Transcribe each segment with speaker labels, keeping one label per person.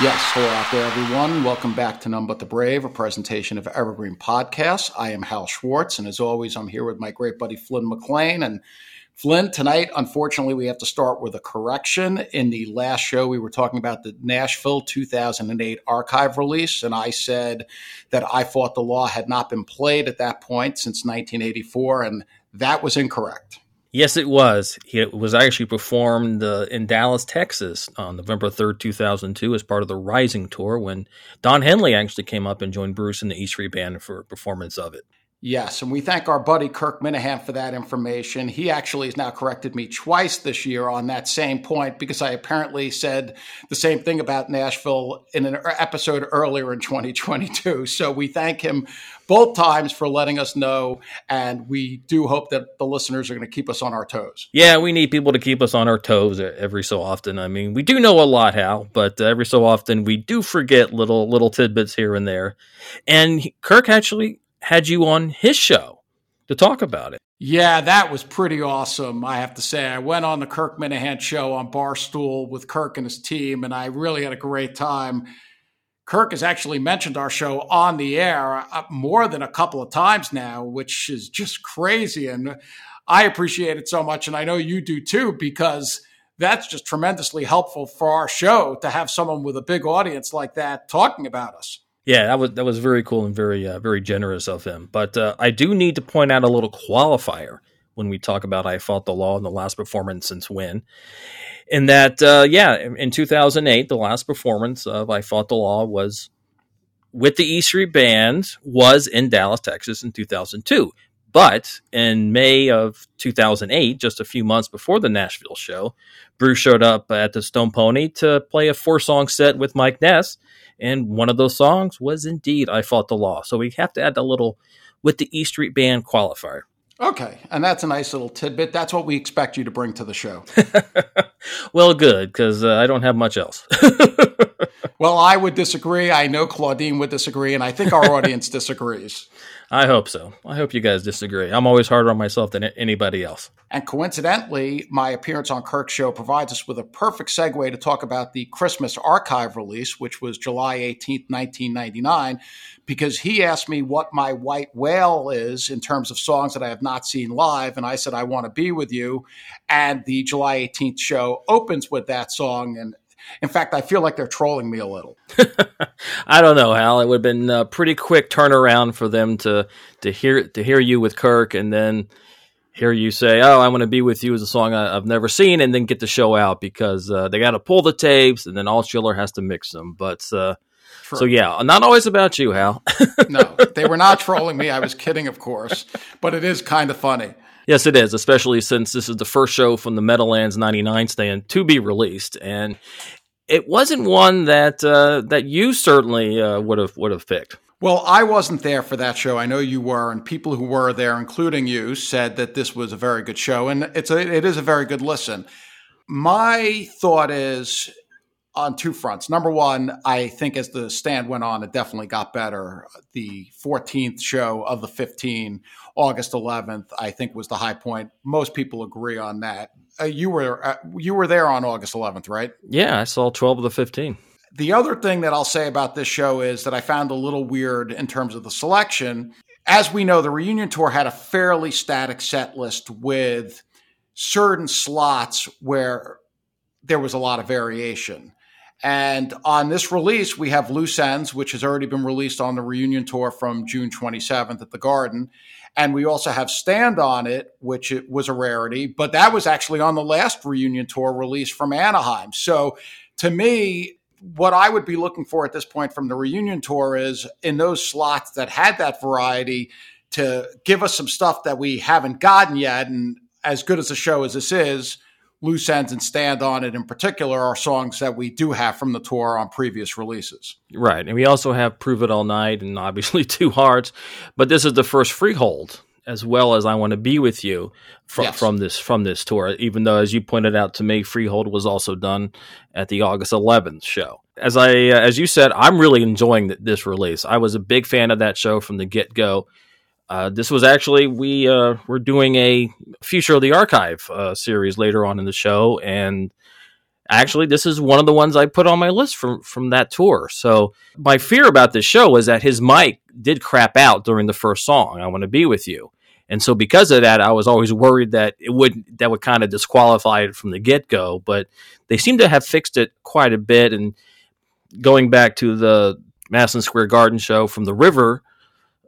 Speaker 1: Yes, hello out there, everyone. Welcome back to None But the Brave, a presentation of Evergreen Podcasts. I am Hal Schwartz, and as always, I'm here with my great buddy Flynn McLean. And Flynn, tonight, unfortunately, we have to start with a correction. In the last show, we were talking about the Nashville 2008 archive release, and I said that I Fought the Law had not been played at that point since 1984, and that was incorrect.
Speaker 2: Yes, it was. It was actually performed uh, in Dallas, Texas on November 3rd, 2002, as part of the Rising Tour when Don Henley actually came up and joined Bruce and the E Street Band for a performance of it.
Speaker 1: Yes, and we thank our buddy Kirk Minihane for that information. He actually has now corrected me twice this year on that same point because I apparently said the same thing about Nashville in an episode earlier in 2022. So we thank him both times for letting us know, and we do hope that the listeners are going to keep us on our toes.
Speaker 2: Yeah, we need people to keep us on our toes every so often. I mean, we do know a lot, Hal, but uh, every so often we do forget little little tidbits here and there. And Kirk actually had you on his show to talk about it.
Speaker 1: Yeah, that was pretty awesome, I have to say. I went on the Kirk Minihane show on Barstool with Kirk and his team, and I really had a great time. Kirk has actually mentioned our show on the air uh, more than a couple of times now, which is just crazy. And I appreciate it so much. And I know you do too, because that's just tremendously helpful for our show to have someone with a big audience like that talking about us.
Speaker 2: Yeah, that was that was very cool and very uh, very generous of him. But uh, I do need to point out a little qualifier when we talk about I fought the law in the last performance since when. In that, uh, yeah, in 2008, the last performance of I fought the law was with the E Street Band was in Dallas, Texas, in 2002. But in May of 2008, just a few months before the Nashville show, Bruce showed up at the Stone Pony to play a four song set with Mike Ness and one of those songs was indeed I Fought the Law. So we have to add a little with the E Street Band qualifier.
Speaker 1: Okay. And that's a nice little tidbit. That's what we expect you to bring to the show.
Speaker 2: well, good, because uh, I don't have much else.
Speaker 1: well, I would disagree. I know Claudine would disagree, and I think our audience disagrees.
Speaker 2: I hope so. I hope you guys disagree. I'm always harder on myself than anybody else.
Speaker 1: And coincidentally, my appearance on Kirk's show provides us with a perfect segue to talk about the Christmas archive release, which was July 18th, 1999, because he asked me what my white whale is in terms of songs that I have not seen live. And I said, I want to be with you. And the July 18th show opens with that song. And in fact, I feel like they're trolling me a little.
Speaker 2: I don't know, Hal. It would have been a pretty quick turnaround for them to to hear to hear you with Kirk, and then hear you say, "Oh, I want to be with you" is a song I, have never seen, and then get the show out because uh, they got to pull the tapes, and then Altschuler has to mix them. But uh, so yeah, not always about you, Hal.
Speaker 1: no, they were not trolling me. I was kidding, of course, but it is kind of funny.
Speaker 2: Yes, it is, especially since this is the first show from the Meadowlands 99 stand to be released. And it wasn't one that uh, that you certainly uh, would have would have picked.
Speaker 1: Well, I wasn't there for that show. I know you were, and people who were there, including you, said that this was a very good show, and it's a, it is a very good listen. My thought is on two fronts. Number one, I think as the stand went on, it definitely got better. The 14th show of the 15, August 11th, I think was the high point. Most people agree on that. Uh, you were uh, you were there on August 11th, right?
Speaker 2: Yeah, I saw 12 of the 15.
Speaker 1: The other thing that I'll say about this show is that I found a little weird in terms of the selection. As we know, the reunion tour had a fairly static set list with certain slots where there was a lot of variation. And on this release, we have Loose Ends, which has already been released on the reunion tour from June 27th at the Garden. And we also have Stand on It, which it was a rarity, but that was actually on the last reunion tour release from Anaheim. So to me, what I would be looking for at this point from the reunion tour is in those slots that had that variety to give us some stuff that we haven't gotten yet. And as good as a show as this is, Loose Ends and Stand on It in particular are songs that we do have from the tour on previous releases.
Speaker 2: Right. And we also have Prove It All Night and obviously Two Hearts, but this is the first Freehold as well as I Want to Be With You from, yes. from this from this tour, even though as you pointed out to me, Freehold was also done at the August 11th show. As I uh, as you said, I'm really enjoying this release. I was a big fan of that show from the get go. Uh, this was actually we uh, were doing a future of the archive uh, series later on in the show, and actually this is one of the ones I put on my list from from that tour. So my fear about this show was that his mic did crap out during the first song. I want to be with you, and so because of that, I was always worried that it would that would kind of disqualify it from the get go. But they seem to have fixed it quite a bit, and going back to the Madison Square Garden show from the River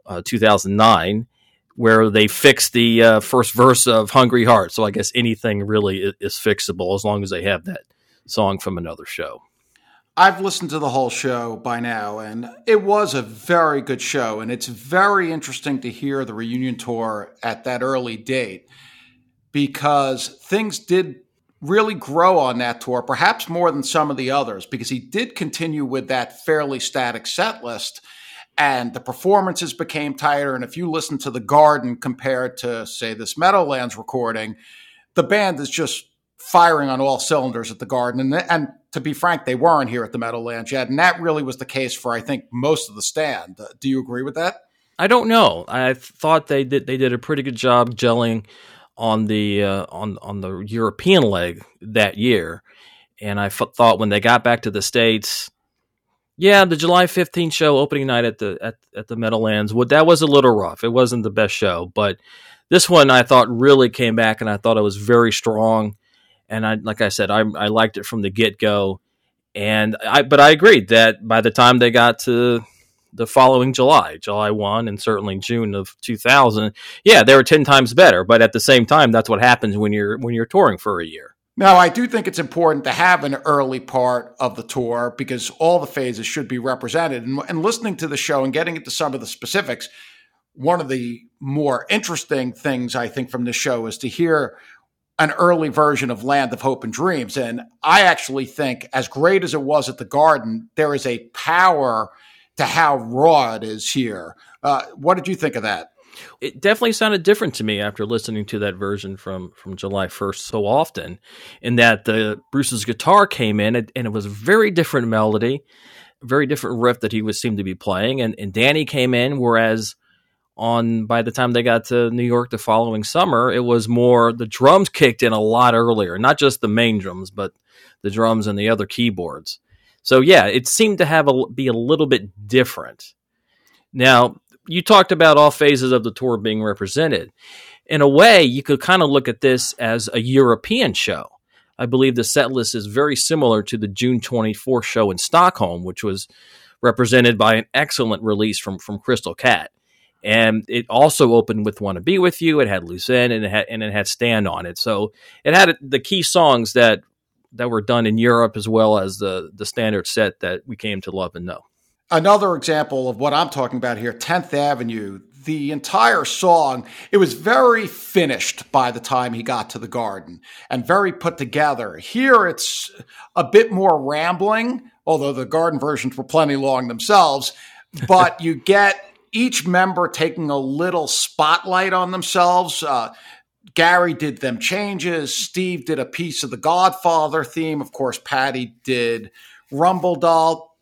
Speaker 2: uh, 2009, where they fixed the uh, first verse of Hungry Heart. So I guess anything really is, is, fixable as long as they have that song from another show.
Speaker 1: I've listened to the whole show by now, and it was a very good show. And it's very interesting to hear the reunion tour at that early date because things did really grow on that tour, perhaps more than some of the others, because he did continue with that fairly static set list and the performances became tighter. And if you listen to the Garden compared to, say, this Meadowlands recording, the band is just firing on all cylinders at the Garden. And, and to be frank, they weren't here at the Meadowlands yet. And that really was the case for, I think, most of the stand. Uh, do you agree with that?
Speaker 2: I don't know. I thought they did they did a pretty good job gelling on the uh, on on the European leg that year, and I f- thought when they got back to the states, yeah, the July 15th show opening night at the at, at the Meadowlands, well, that was a little rough. It wasn't the best show, but this one I thought really came back, and I thought it was very strong. And I, like I said, I, I liked it from the get go. And I, but I agreed that by the time they got to the following July, July 1, and certainly June of 2000, yeah, they were 10 times better. But at the same time, that's what happens when you're when you're touring for a year.
Speaker 1: Now, I do think it's important to have an early part of the tour because all the phases should be represented. And, and, listening to the show and getting into some of the specifics, one of the more interesting things I think from this show is to hear an early version of Land of Hope and Dreams. And I actually think, as great as it was at the Garden, there is a power to how raw it is here. Uh, what did you think of that?
Speaker 2: It definitely sounded different to me after listening to that version from from July 1st so often in that the Bruce's guitar came in and, and it was a very different melody very different riff that he would seem to be playing and, and Danny came in whereas on by the time they got to New York the following summer it was more the drums kicked in a lot earlier not just the main drums but the drums and the other keyboards. So yeah it seemed to have a be a little bit different. Now you talked about all phases of the tour being represented. In a way, you could kind of look at this as a European show. I believe the set list is very similar to the June 24th show in Stockholm, which was represented by an excellent release from, from Crystal Cat. And it also opened with "Want to Be with You." It had "Loose End" and it had and it had "Stand on It." So it had the key songs that that were done in Europe as well as the the standard set that we came to love and know
Speaker 1: another example of what I'm talking about here 10th Avenue, the entire song, it was very finished by the time he got to the garden and very put together. Here it's a bit more rambling, although the garden versions were plenty long themselves, but you get each member taking a little spotlight on themselves. Uh, Gary did them changes. Steve did a piece of the Godfather theme. Of course, Patti did Rumble Doll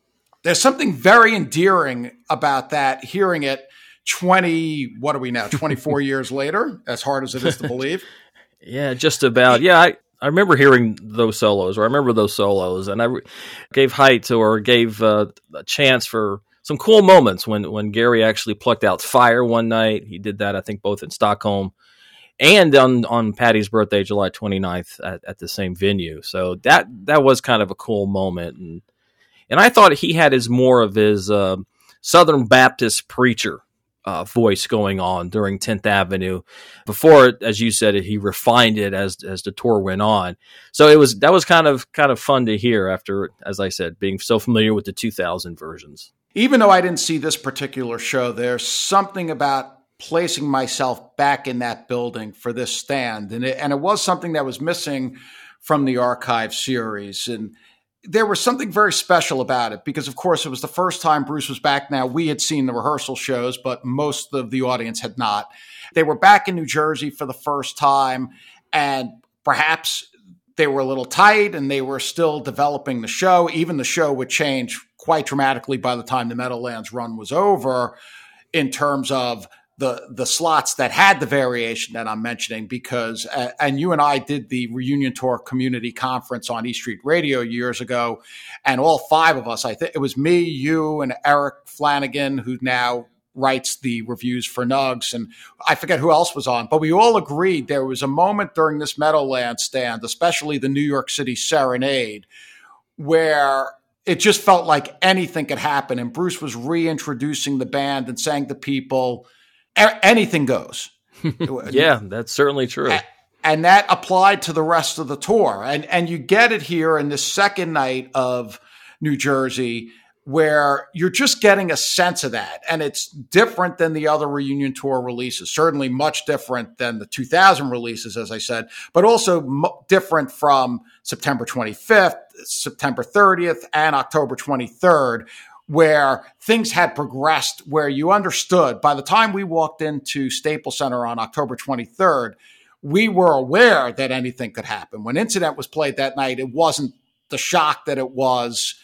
Speaker 1: there's something very endearing about that, hearing it 20, what are we now, 24 years later, as hard as it is to believe.
Speaker 2: yeah, just about. Yeah, I, I remember hearing those solos, or I remember those solos, and I gave height or gave uh, a chance for some cool moments when, when Gary actually plucked out fire one night. He did that, I think, both in Stockholm and on, on Patti's birthday, July 29th, at, at the same venue. So that that was kind of a cool moment. And and I thought he had his more of his uh, Southern Baptist preacher uh, voice going on during 10th Avenue. Before, as you said, he refined it as as the tour went on. So it was that was kind of kind of fun to hear after, as I said, being so familiar with the 2000 versions.
Speaker 1: Even though I didn't see this particular show, there's something about placing myself back in that building for this stand, and it, and it was something that was missing from the archive series. And there was something very special about it because, of course, it was the first time Bruce was back. Now, we had seen the rehearsal shows, but most of the audience had not. They were back in New Jersey for the first time, and perhaps they were a little tight and they were still developing the show. Even the show would change quite dramatically by the time the Meadowlands run was over in terms of the the slots that had the variation that I'm mentioning because uh, and you and I did the reunion tour community conference on East Street Radio years ago and all five of us I think it was me you and Erik Flannigan who now writes the reviews for Nugs and I forget who else was on but we all agreed there was a moment during this Meadowland stand especially the New York City Serenade where it just felt like anything could happen and Bruce was reintroducing the band and saying to people anything goes.
Speaker 2: yeah, that's certainly true.
Speaker 1: And that applied to the rest of the tour. And and you get it here in the second night of New Jersey where you're just getting a sense of that. And it's different than the other reunion tour releases, certainly much different than the 2000 releases, as I said, but also different from September 25th, September 30th, and October 23rd, where things had progressed, where you understood by the time we walked into Staples Center on October 23rd, we were aware that anything could happen. When Incident was played that night, it wasn't the shock that it was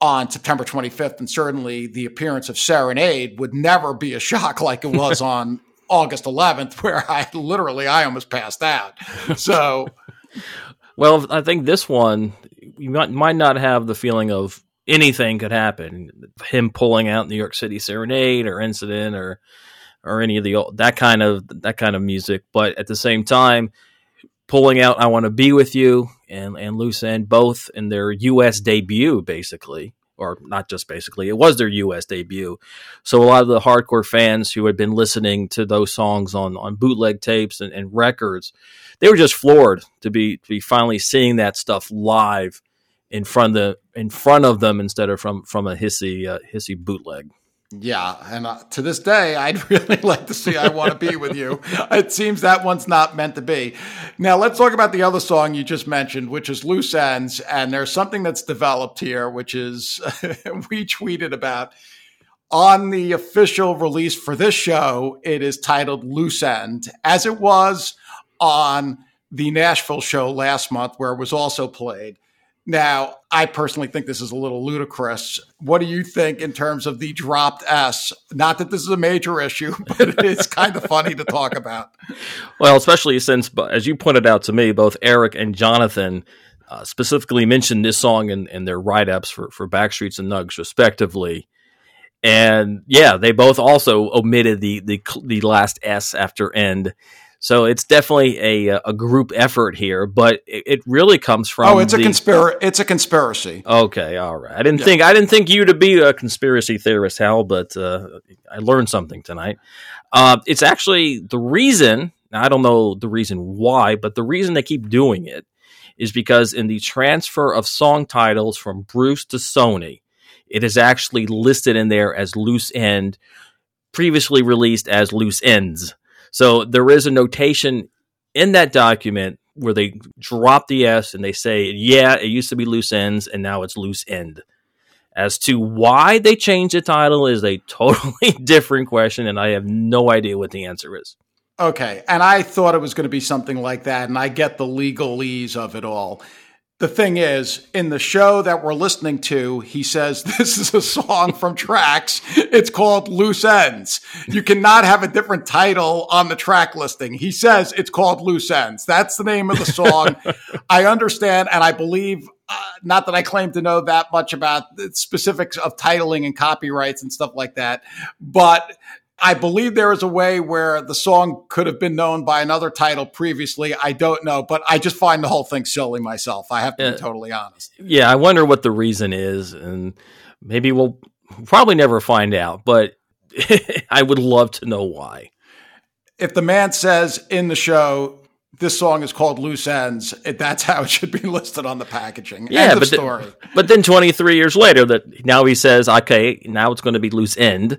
Speaker 1: on September 25th. And certainly the appearance of Serenade would never be a shock like it was on August 11th, where I literally, I almost passed out. So.
Speaker 2: well, I think this one, you might, might not have the feeling of anything could happen. Him pulling out New York City Serenade or Incident or or any of the old, that kind of that kind of music, but at the same time, pulling out I Want to Be with You and and Loose End both in their U.S. debut, basically. Or not just basically, it was their U.S. debut. So a lot of the hardcore fans who had been listening to those songs on, on bootleg tapes and, and records, they were just floored to be to be finally seeing that stuff live in front of the, in front of them instead of from from a hissy uh, hissy bootleg.
Speaker 1: Yeah, and uh, to this day, I'd really like to see "I Want to Be with You." It seems that one's not meant to be. Now, let's talk about the other song you just mentioned, which is "Loose Ends." And there's something that's developed here, which is we tweeted about on the official release for this show. It is titled "Loose End," as it was on the Nashville show last month, where it was also played. Now, I personally think this is a little ludicrous. What do you think in terms of the dropped S? Not that this is a major issue, but it's kind of funny to talk about.
Speaker 2: Well, especially since, as you pointed out to me, both Eric and Jonathan uh, specifically mentioned this song in, in their write ups for, for Backstreets and Nugs, respectively. And yeah, they both also omitted the, the, the last S after end. So it's definitely a a group effort here, but it, it really comes from.
Speaker 1: Oh, it's the, a conspiracy. It's a conspiracy.
Speaker 2: Okay, all right. I didn't yeah. think I didn't think you to be a conspiracy theorist, Hal, but uh, I learned something tonight. Uh, it's actually the reason. I don't know the reason why, but the reason they keep doing it is because in the transfer of song titles from Bruce to Sony, it is actually listed in there as loose end, previously released as loose ends. So there is a notation in that document where they drop the S and they say, yeah, it used to be loose ends and now it's loose end. As to why they changed the title is a totally different question, and I have no idea what the answer is.
Speaker 1: Okay. And I thought it was going to be something like that, and I get the legalese of it all the thing is, in the show that we're listening to, he says this is a song from Tracks. It's called Loose Ends. You cannot have a different title on the track listing. He says it's called Loose Ends. That's the name of the song. I understand, and I believe. Uh, not that I claim to know that much about the specifics of titling and copyrights and stuff like that, but I believe there is a way where the song could have been known by another title previously. I don't know, but I just find the whole thing silly myself. I have to be totally honest.
Speaker 2: Yeah, I wonder what the reason is, and maybe we'll probably never find out, but I would love to know why.
Speaker 1: If the man says in the show, this song is called Loose Ends. It, that's how it should be listed on the packaging.
Speaker 2: Yeah, but, the, but then 23 years later, that now he says, okay, now it's going to be Loose End.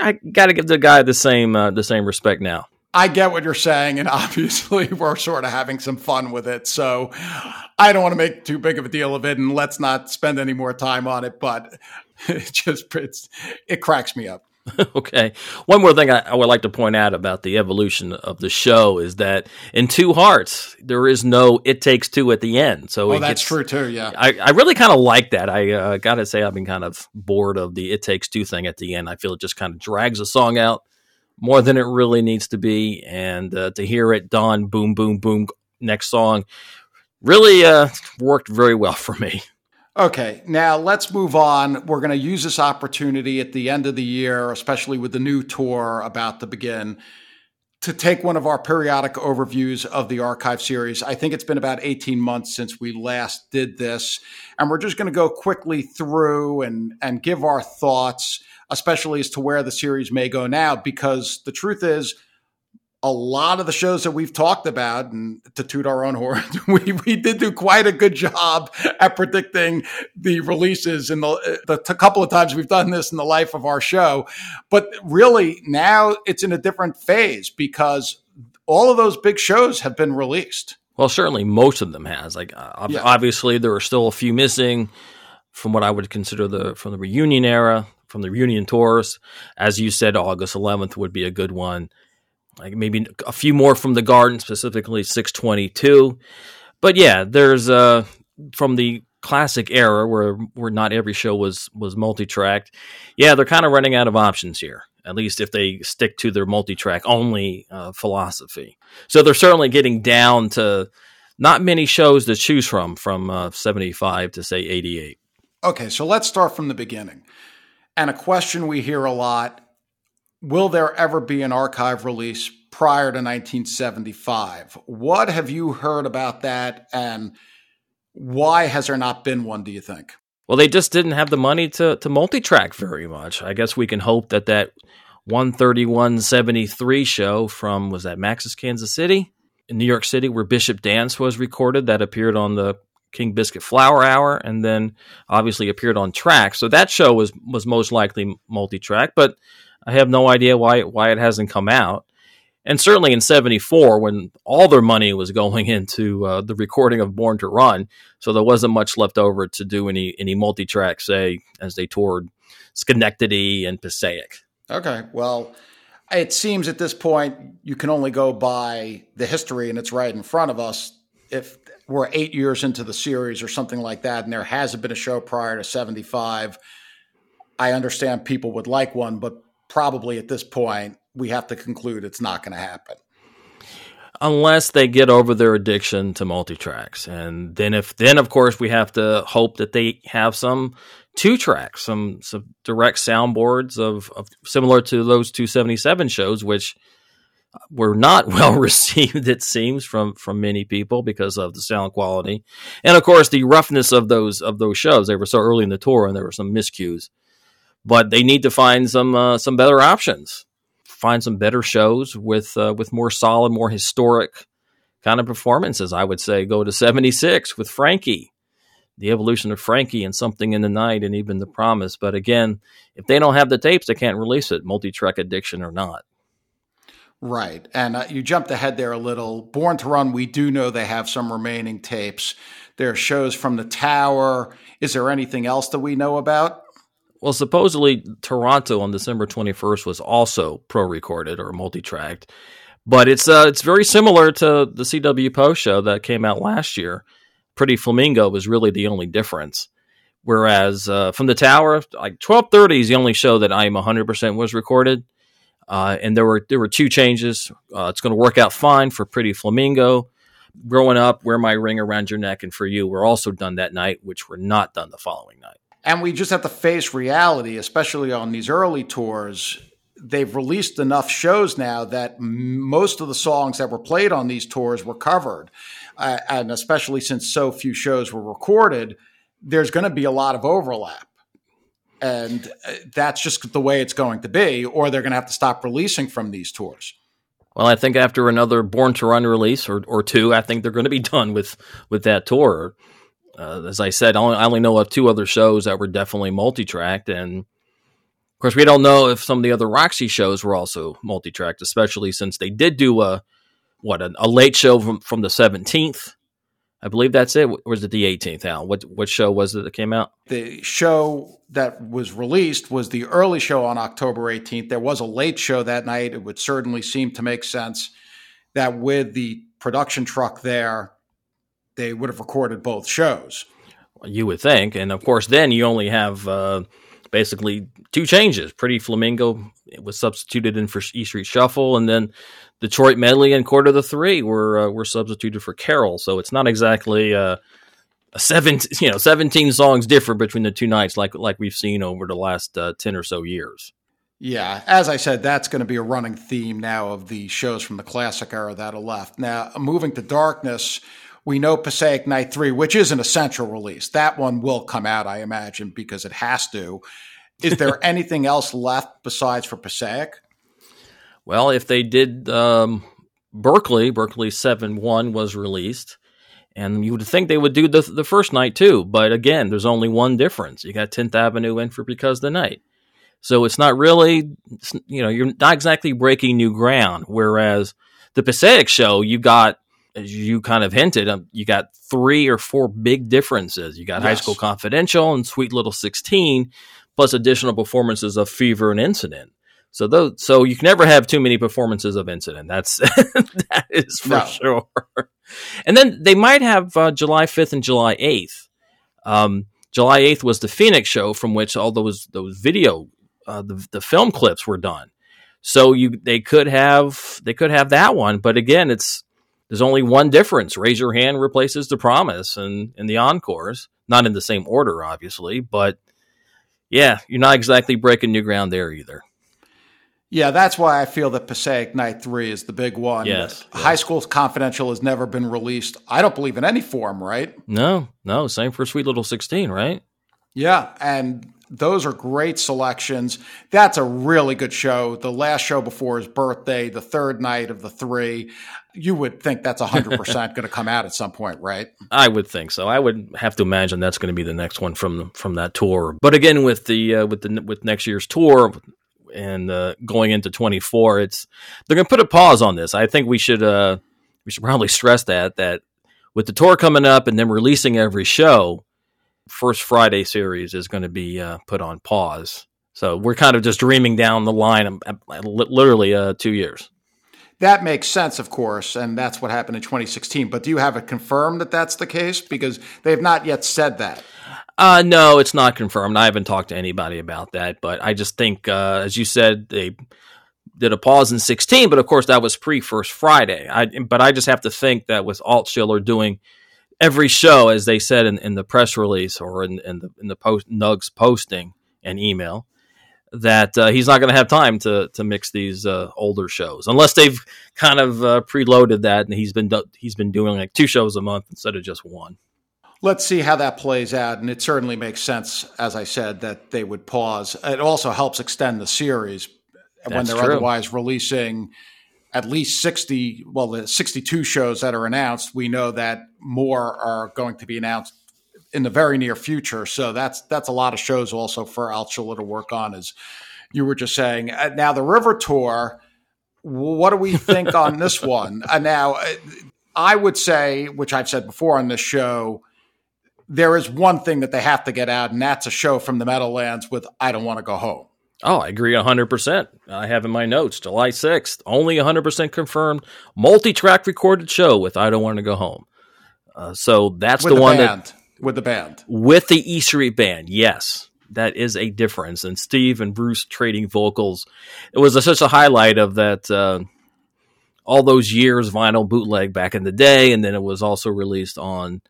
Speaker 2: I got to give the guy the same uh, the same respect now.
Speaker 1: I get what you're saying, and obviously we're sort of having some fun with it. So I don't want to make too big of a deal of it, and let's not spend any more time on it. But it just it's, it cracks me up.
Speaker 2: okay. One more thing I, I, would like to point out about the evolution of the show is that in Two Hearts, there is no "It Takes Two at the end. So
Speaker 1: oh, that's gets, true too. Yeah,
Speaker 2: I, I really kind of like that. I uh, got to say, I've been kind of bored of the "It Takes Two thing at the end. I feel it just kind of drags a song out more than it really needs to be, and uh, to hear it done, boom, boom, boom, next song, really uh, worked very well for me.
Speaker 1: Okay, now let's move on. We're going to use this opportunity at the end of the year, especially with the new tour about to begin, to take one of our periodic overviews of the archive series. I think it's been about 18 months since we last did this, and we're just going to go quickly through and and give our thoughts, especially as to where the series may go now because the truth is a lot of the shows that we've talked about, and to toot our own horn, we, we did do quite a good job at predicting the releases in the, the t- couple of times we've done this in the life of our show. But really, now it's in a different phase because all of those big shows have been released.
Speaker 2: Well, certainly most of them has. Like, uh, yeah. obviously, there are still a few missing from what I would consider the from the reunion era, from the reunion tours. As you said, August 11th would be a good one like maybe a few more from the garden, specifically 622. But yeah, there's uh from the classic era where where not every show was was multi-tracked. Yeah, they're kind of running out of options here. At least if they stick to their multi-track only uh, philosophy. So they're certainly getting down to not many shows to choose from from uh, 75 to say 88.
Speaker 1: Okay, so let's start from the beginning. And a question we hear a lot will there ever be an archive release prior to 1975? What have you heard about that and why has there not been one, do you think?
Speaker 2: Well, they just didn't have the money to, to multi-track very much. I guess we can hope that that 131.73 show from, was that Max's Kansas City? In New York City, where Bishop Danced was recorded, that appeared on the King Biscuit Flower Hour, and then obviously appeared on track. So that show was was most likely multi-track, but I have no idea why why it hasn't come out. And certainly in '74, when all their money was going into uh, the recording of Born to Run, so there wasn't much left over to do any any multi track, say as they toured Schenectady and Passaic.
Speaker 1: Okay, well, it seems at this point you can only go by the history, and it's right in front of us. If we're eight years into the series or something like that, and there hasn't been a show prior to '75, I understand people would like one, but probably at this point, we have to conclude it's not going to happen.
Speaker 2: Unless they get over their addiction to multi tracks. And then, if then, of course, we have to hope that they have some two tracks, some, some direct soundboards of, of similar to those 277 shows, which were not well received, it seems, from from many people because of the sound quality, and of course the roughness of those of those shows. They were so early in the tour, and there were some miscues but they need to find some uh, some better options. Find some better shows with uh, with more solid, more historic kind of performances. I would say go to '76 with Frankie, the evolution of Frankie, and something in the night, and even the promise. But again, if they don't have the tapes, they can't release it, multi-track addiction or not.
Speaker 1: Right, and uh, you jumped ahead there a little. Born to Run, we do know they have some remaining tapes. There are shows from the Tower. Is there anything else that we know about?
Speaker 2: Well, supposedly Toronto on December 21st was also pro-recorded or multi-tracked, but it's uh, it's very similar to the CW Post show that came out last year. Pretty Flamingo was really the only difference. Whereas uh, from the tower, like 12:30 is the only show that I am 100% was recorded, uh, and there were there were two changes. Uh, it's going to work out fine for Pretty Flamingo. Growing up, wear my ring around your neck, and for you, we're also done that night, which were not done the following night.
Speaker 1: And we just have to face reality, especially on these early tours. They've released enough shows now that most of the songs that were played on these tours were covered. Uh, and especially since so few shows were recorded, there's going to be a lot of overlap. And uh, that's just the way it's going to be, or they're going to have to stop releasing from these tours.
Speaker 2: Well, I think after another Born to Run release or, or two, I think they're going to be done with with that tour uh, as I said, I only, I only know of two other shows that were definitely multi-tracked, and of course, we don't know if some of the other Roxy shows were also multi-tracked, especially since they did do a what a, a late show from, from the seventeenth. I believe that's it. Or was it the 18th, Al? What what show was it that came out?
Speaker 1: The show that was released was the early show on October 18th. There was a late show that night. It would certainly seem to make sense that with the production truck there, they would have recorded both shows.
Speaker 2: You would think, and of course, then you only have uh, basically two changes. Pretty Flamingo was substituted in for E Street Shuffle, and then Detroit Medley and Quarter of the Three were uh, were substituted for Carol. So it's not exactly uh, a seven, you know, seventeen songs different between the two nights, like like we've seen over the last uh, ten or so years.
Speaker 1: Yeah, as I said, that's going to be a running theme now of the shows from the classic era that are left. Now, moving to Darkness, we know Passaic Night 3, which is an essential release. That one will come out, I imagine, because it has to. Is there anything else left besides for Passaic?
Speaker 2: Well, if they did um, Berkeley, Berkeley 7 1 was released. And you would think they would do the, the first night too. But again, there's only one difference. You got 10th Avenue in for Because the Night. So it's not really, you know, you're not exactly breaking new ground. Whereas the Passaic show, you got, as you kind of hinted, um, you got three or four big differences. You got yes. High School Confidential and Sweet Little 16, plus additional performances of Fever and Incident. So those, so you can never have too many performances of Incident. That's that is for no. sure. And then they might have uh, July 5th and July 8th. Um, July 8th was the Phoenix show from which all those those video uh, the the film clips were done. So you they could have they could have that one, but again, it's there's only one difference. Raise your hand replaces the promise and in the encores, not in the same order, obviously, but yeah, you're not exactly breaking new ground there either.
Speaker 1: Yeah, that's why I feel that Passaic Night 3 is the big one.
Speaker 2: Yes,
Speaker 1: yes. High School Confidential has never been released, I don't believe, in any form, right?
Speaker 2: No, no. Same for Sweet Little 16, right?
Speaker 1: Yeah. And those are great selections. That's a really good show. The last show before his birthday, the third night of the three. You would think that's 100% going to come out at some point, right?
Speaker 2: I would think so. I would have to imagine that's going to be the next one from from that tour. But again with the uh, with the with next year's tour and uh, going into 24, it's they're going to put a pause on this. I think we should uh, we should probably stress that that with the tour coming up and then releasing every show, first Friday series is going to be uh, put on pause. So we're kind of just dreaming down the line, um, literally uh, two years.
Speaker 1: That makes sense, of course, and that's what happened in 2016. But do you have it confirmed that that's the case? Because they have not yet said that.
Speaker 2: Uh, no, it's not confirmed. I haven't talked to anybody about that, but I just think, uh, as you said, they did a pause in 16, but of course that was pre First Friday. I, but I just have to think that with Altschuler doing – every show, as they said in, in the press release or in, in the in the post Nugs posting and email, that uh, he's not going to have time to to mix these uh, older shows unless they've kind of uh, preloaded that and he's been do- he's been doing like two shows a month instead of just one.
Speaker 1: Let's see how that plays out, and it certainly makes sense, as I said, that they would pause. It also helps extend the series
Speaker 2: That's
Speaker 1: when they're
Speaker 2: true.
Speaker 1: otherwise releasing at least 60, well, the 62 shows that are announced, we know that more are going to be announced in the very near future. So that's that's a lot of shows also for Altschuler to work on, as you were just saying. Uh, now the River Tour, what do we think on this one? Uh, now, uh, I would say, which I've said before on this show, there is one thing that they have to get out, and that's a show from the Meadowlands with "I Don't Want to Go Home."
Speaker 2: Oh, I agree 100%. I have in my notes July 6th, only 100% confirmed, multi track recorded show with I Don't Want to Go Home. Uh, so that's the,
Speaker 1: the
Speaker 2: one
Speaker 1: band.
Speaker 2: that.
Speaker 1: With the band.
Speaker 2: With the E Street Band, yes. That is a difference. And Steve and Bruce trading vocals. It was a, such a highlight of that. Uh, all those years vinyl bootleg back in the day, and then it was also released on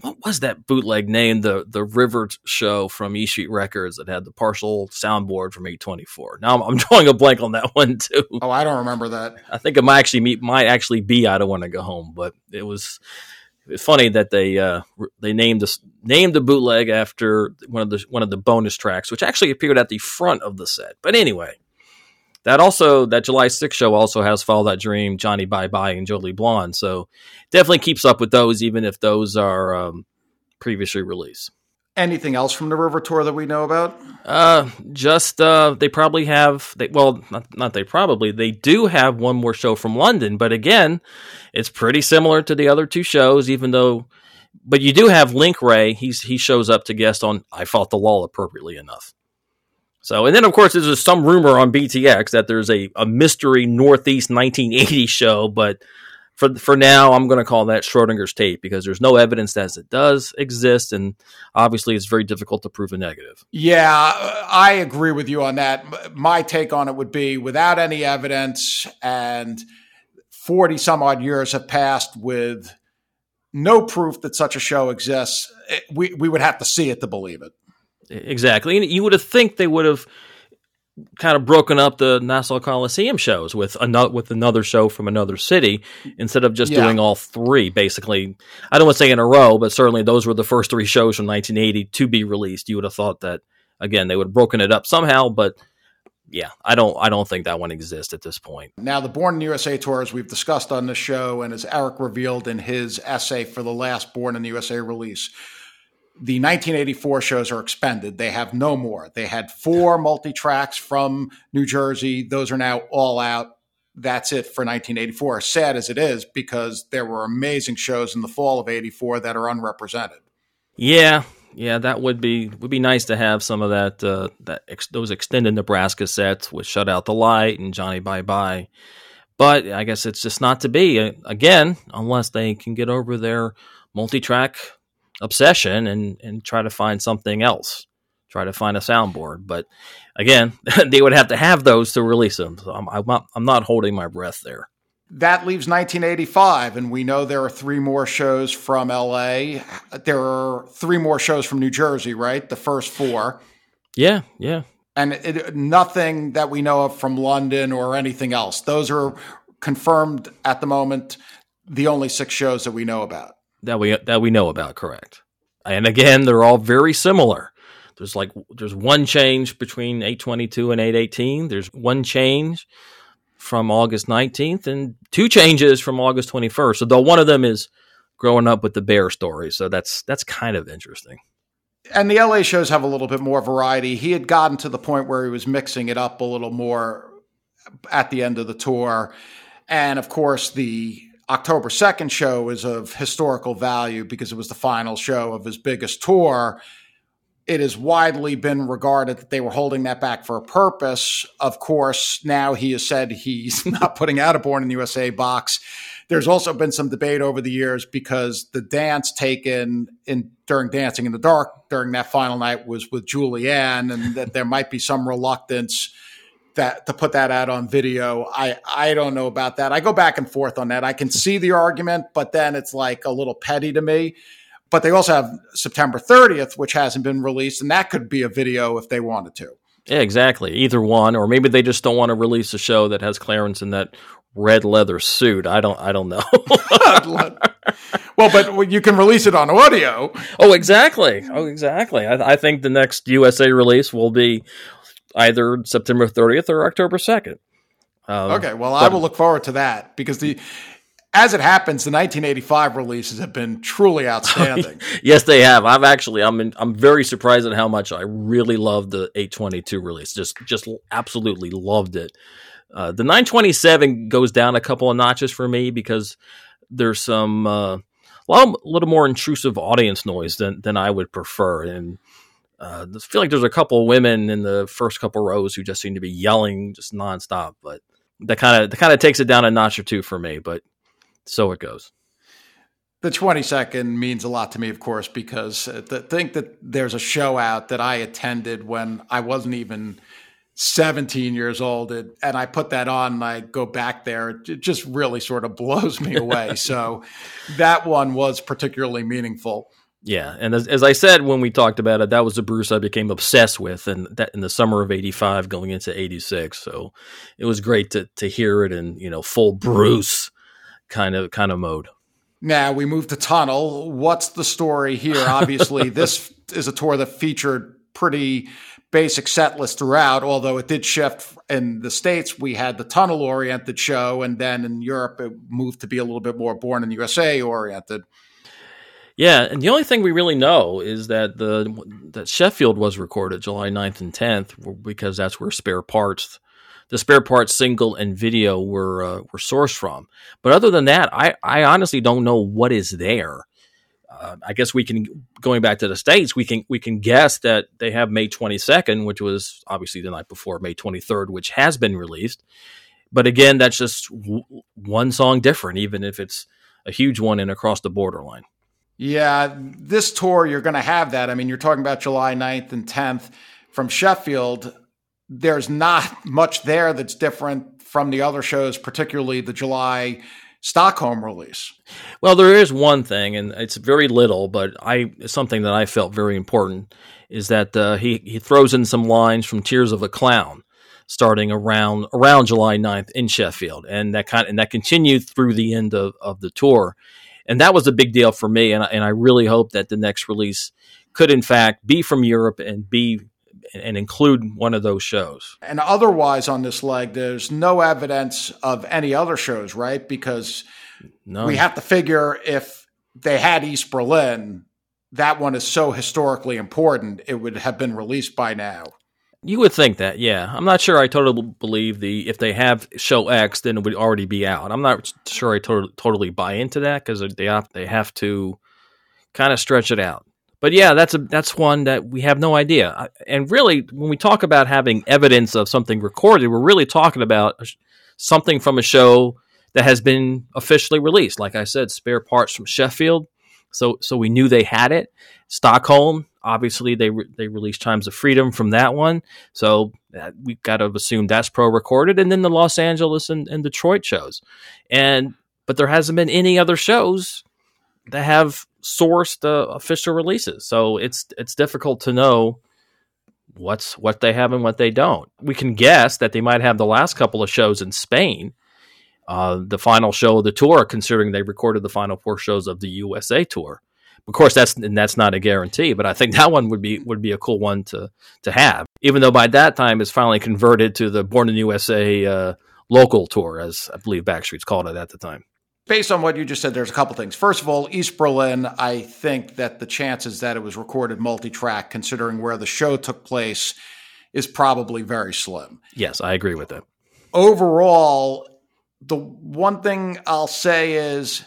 Speaker 2: what was that bootleg name? The the River show from E Street Records that had the partial soundboard from 824. Now I'm, I'm, drawing a blank on that one too.
Speaker 1: Oh, I don't remember that.
Speaker 2: I think it might actually might actually be I don't want to go home, but it was it's funny that they uh, they named this named the bootleg after one of the one of the bonus tracks, which actually appeared at the front of the set. But anyway, that also that July 6th show also has Follow That Dream, Johnny Bye Bye, and Jole Blon. So definitely keeps up with those, even if those are um, previously released.
Speaker 1: Anything else from the River Tour that we know about?
Speaker 2: Uh, just uh, they probably have. They well, not, not they probably. They do have one more show from London, but again, it's pretty similar to the other two shows. Even though, but you do have Link Wray. He's he shows up to guest on I Fought the Law appropriately enough. So, and then of course, there's some rumor on BTX that there's a, a mystery Northeast 1980 show, but for for now, I'm going to call that Schrodinger's tape because there's no evidence that it does exist, and obviously, it's very difficult to prove a negative.
Speaker 1: Yeah, uh, I agree with you on that. My take on it would be without any evidence, and 40 some odd years have passed with no proof that such a show exists. Eh, we we would have to see it to believe it.
Speaker 2: Exactly, and you would have think they would have kind of broken up the Nassau Coliseum shows with another with another show from another city instead of just yeah. doing all three. Basically, I don't want to say in a row, but certainly those were the first three shows from 1980 to be released. You would have thought that again they would have broken it up somehow, but yeah, I don't I don't think that one exists at this point.
Speaker 1: Now the Born in the USA tour, as we've discussed on the show, and as Eric revealed in his essay for the last Born in the USA release the 1984 shows are expended. They have no more. They had four multi tracks from New Jersey. Those are now all out. That's it for 1984. Sad as it is, because there were amazing shows in the fall of '84 that are unrepresented.
Speaker 2: Yeah, yeah, that would be would be nice to have some of that uh, that ex- those extended Nebraska sets with Shut Out the Light and Johnny Bye Bye. But I guess it's just not to be uh, again unless they can get over their multi-track obsession and and try to find something else try to find a soundboard. But again they would have to have those to release them. So I'm, I'm, not, I'm not holding my breath there.
Speaker 1: That leaves 1985 and we know there are three more shows from la there are three more shows from new jersey right? The first four.
Speaker 2: Yeah yeah.
Speaker 1: And it, nothing that we know of from london or anything else. Those are confirmed at the moment the only six shows that we know about
Speaker 2: that we that we know about. Correct. And again, they're all very similar. There's like there's one change between 822 and 818. There's one change from August 19th and two changes from August 21st. So though one of them is growing up with the bear story. So that's that's kind of interesting.
Speaker 1: And the LA shows have a little bit more variety. He had gotten to the point where he was mixing it up a little more at the end of the tour. And of course, the October 2nd show is of historical value because it was the final show of his biggest tour. It has widely been regarded that they were holding that back for a purpose. Of course, now he has said he's not putting out a Born in the USA box. There's also been some debate over the years because the dance taken in during Dancing in the Dark during that final night was with Julianne, and that there might be some reluctance that to put that out on video. I I don't know about that. I go back and forth on that. I can see the argument, but then it's like a little petty to me. But they also have September 30th, which hasn't been released, and that could be a video if they wanted to.
Speaker 2: Yeah, exactly. Either one, or maybe they just don't want to release a show that has Clarence in that red leather suit. I don't. I don't know.
Speaker 1: well, but you can release it on audio.
Speaker 2: Oh, exactly. Oh, exactly. I, I think the next USA release will be either September 30th or October 2nd.
Speaker 1: Um, okay, well, but, I will look forward to that because the as it happens, the 1985 releases have been truly outstanding.
Speaker 2: yes, they have. I've actually, I'm, in, I'm very surprised at how much I really loved the 822 release. Just, just absolutely loved it. Uh, the 927 goes down a couple of notches for me because there's some uh, a, a little more intrusive audience noise than than I would prefer, and uh, I feel like there's a couple women in the first couple rows who just seem to be yelling just nonstop, but that kind of that kind of takes it down a notch or two for me. But so it goes.
Speaker 1: The 22nd means a lot to me, of course, because uh, to think that there's a show out that I attended when I wasn't even 17 years old, and, and I put that on and I go back there, it just really sort of blows me away. so that one was particularly meaningful.
Speaker 2: Yeah, and as, as, I said when we talked about it, that was the Bruce I became obsessed with, and that in the summer of '85, going into '86. So it was great to to hear it in you know full Bruce kind of kind of mode.
Speaker 1: Now we move to Tunnel. What's the story here? Obviously, this is a tour that featured pretty basic set list throughout, although it did shift in the States. We had the tunnel oriented show, and then in Europe, it moved to be a little bit more born in the USA oriented.
Speaker 2: Yeah, and the only thing we really know is that the that Sheffield was recorded July 9th and 10th because that's where spare parts the spare parts single and video were uh, were sourced from. But other than that, I, I honestly don't know what is there. Uh, I guess we can going back to the states, we can we can guess that they have May 22nd, which was obviously the night before May 23rd, which has been released. But again, that's just w- one song different, even if it's a huge one and across the borderline.
Speaker 1: Yeah, this tour you're going to have that. I mean, you're talking about July 9th and 10th from Sheffield there's not much there that's different from the other shows, particularly the July Stockholm release.
Speaker 2: Well, there is one thing, and it's very little, but I something that I felt very important is that uh, he he throws in some lines from Tears of a Clown, starting around around July 9th in Sheffield, and that kind and that continued through the end of, of the tour, and that was a big deal for me, and and I really hope that the next release could in fact be from Europe and be and include one of those shows.
Speaker 1: And otherwise, on this leg, there's no evidence of any other shows, right? Because None. we have to figure if they had East Berlin, that one is so historically important, it would have been released by now.
Speaker 2: You would think that, yeah. I'm not sure I totally believe the if they have show X, then it would already be out. I'm not sure I to- totally buy into that because they have, they have to kind of stretch it out but yeah, that's a that's one that we have no idea. And really, when we talk about having evidence of something recorded, we're really talking about something from a show that has been officially released. Like I said, spare parts from Sheffield, so so we knew they had it. Stockholm, obviously they re- they released Chimes of Freedom from that one, so that, we got to assume that's pro recorded. And then the Los Angeles and, and Detroit shows, and but there hasn't been any other shows that have sourced uh, official releases. So it's it's difficult to know what's what they have and what they don't. We can guess that they might have the last couple of shows in Spain, uh, the final show of the tour, considering they recorded the final four shows of the USA tour. Of course, that's and that's not a guarantee, but I think that one would be would be a cool one to to have. Even though by that time it's finally converted to the Born in USA uh, local tour, as I believe Backstreet's called it at the time
Speaker 1: based on what you just said, there's a couple things. First of all, East Berlin, I think that the chances that it was recorded multi track, considering where the show took place, is probably very slim.
Speaker 2: Yes, I agree with that.
Speaker 1: Overall, the one thing I'll say is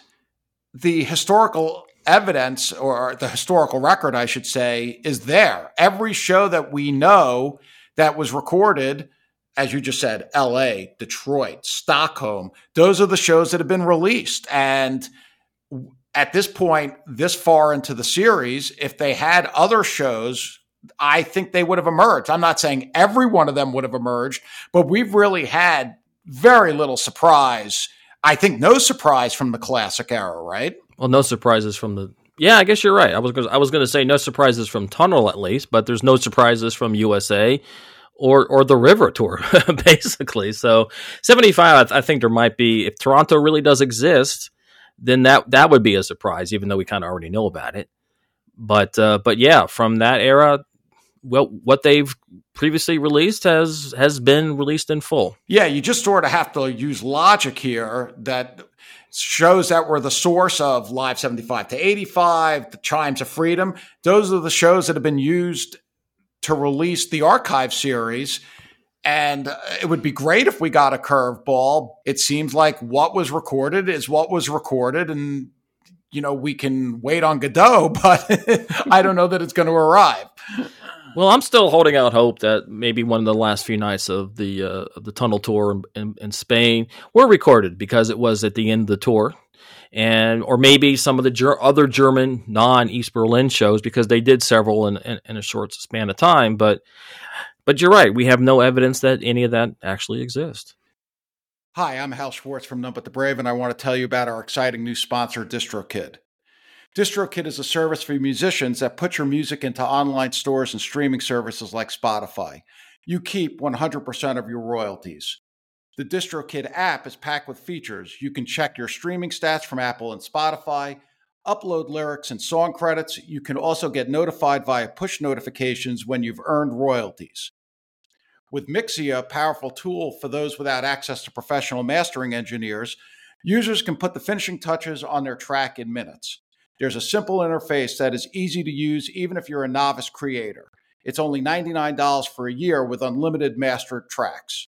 Speaker 1: the historical evidence or the historical record, I should say, is there. Every show that we know that was recorded as you just said, LA, Detroit, Stockholm, those are the shows that have been released. And at this point, this far into the series, if they had other shows, I think they would have emerged. I'm not saying every one of them would have emerged, but we've really had very little surprise. I think no surprise from the classic era, right?
Speaker 2: Well, no surprises from the. Yeah, I guess you're right. I was gonna, I was going to say no surprises from Tunnel at least, but there's no surprises from USA or or the river tour basically so 75 i think there might be if toronto really does exist then that that would be a surprise even though we kind of already know about it but uh, but yeah from that era well what they've previously released has has been released in full
Speaker 1: yeah you just sort of have to use logic here that shows that were the source of live 75 to 85 the chimes of freedom those are the shows that have been used to release the archive series. And uh, it would be great if we got a curveball. It seems like what was recorded is what was recorded. And, you know, we can wait on Godot, but I don't know that it's going to arrive.
Speaker 2: Well, I'm still holding out hope that maybe one of the last few nights of the uh, of the tunnel tour in, in, in, Spain were recorded because it was at the end of the tour and or maybe some of the ger- other German non East Berlin shows because they did several in, in, in, a short span of time. But but you're right, we have no evidence that any of that actually exists.
Speaker 1: Hi, I'm Hal Schwartz from None But the Brave, and I want to tell you about our exciting new sponsor, DistroKid. DistroKid is a service for musicians that puts your music into online stores and streaming services like Spotify. You keep 100% of your royalties. The DistroKid app is packed with features. You can check your streaming stats from Apple and Spotify, upload lyrics and song credits. You can also get notified via push notifications when you've earned royalties. With Mixea, a powerful tool for those without access to professional mastering engineers, users can put the finishing touches on their track in minutes. There's a simple interface that is easy to use even if you're a novice creator. It's only $99 for a year with unlimited master tracks.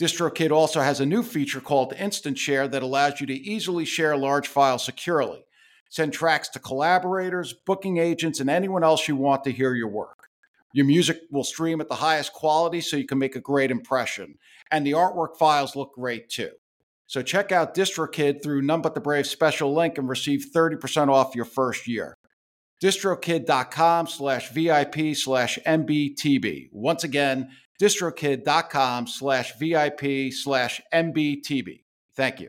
Speaker 1: DistroKid also has a new feature called Instant Share that allows you to easily share large files securely. Send tracks to collaborators, booking agents, and anyone else you want to hear your work. Your music will stream at the highest quality so you can make a great impression. And the artwork files look great too. So check out DistroKid through None But The Brave special link and receive 30% off your first year. distrokid.com slash VIP slash NBTB. Once again, distrokid.com slash VIP slash NBTB. Thank you.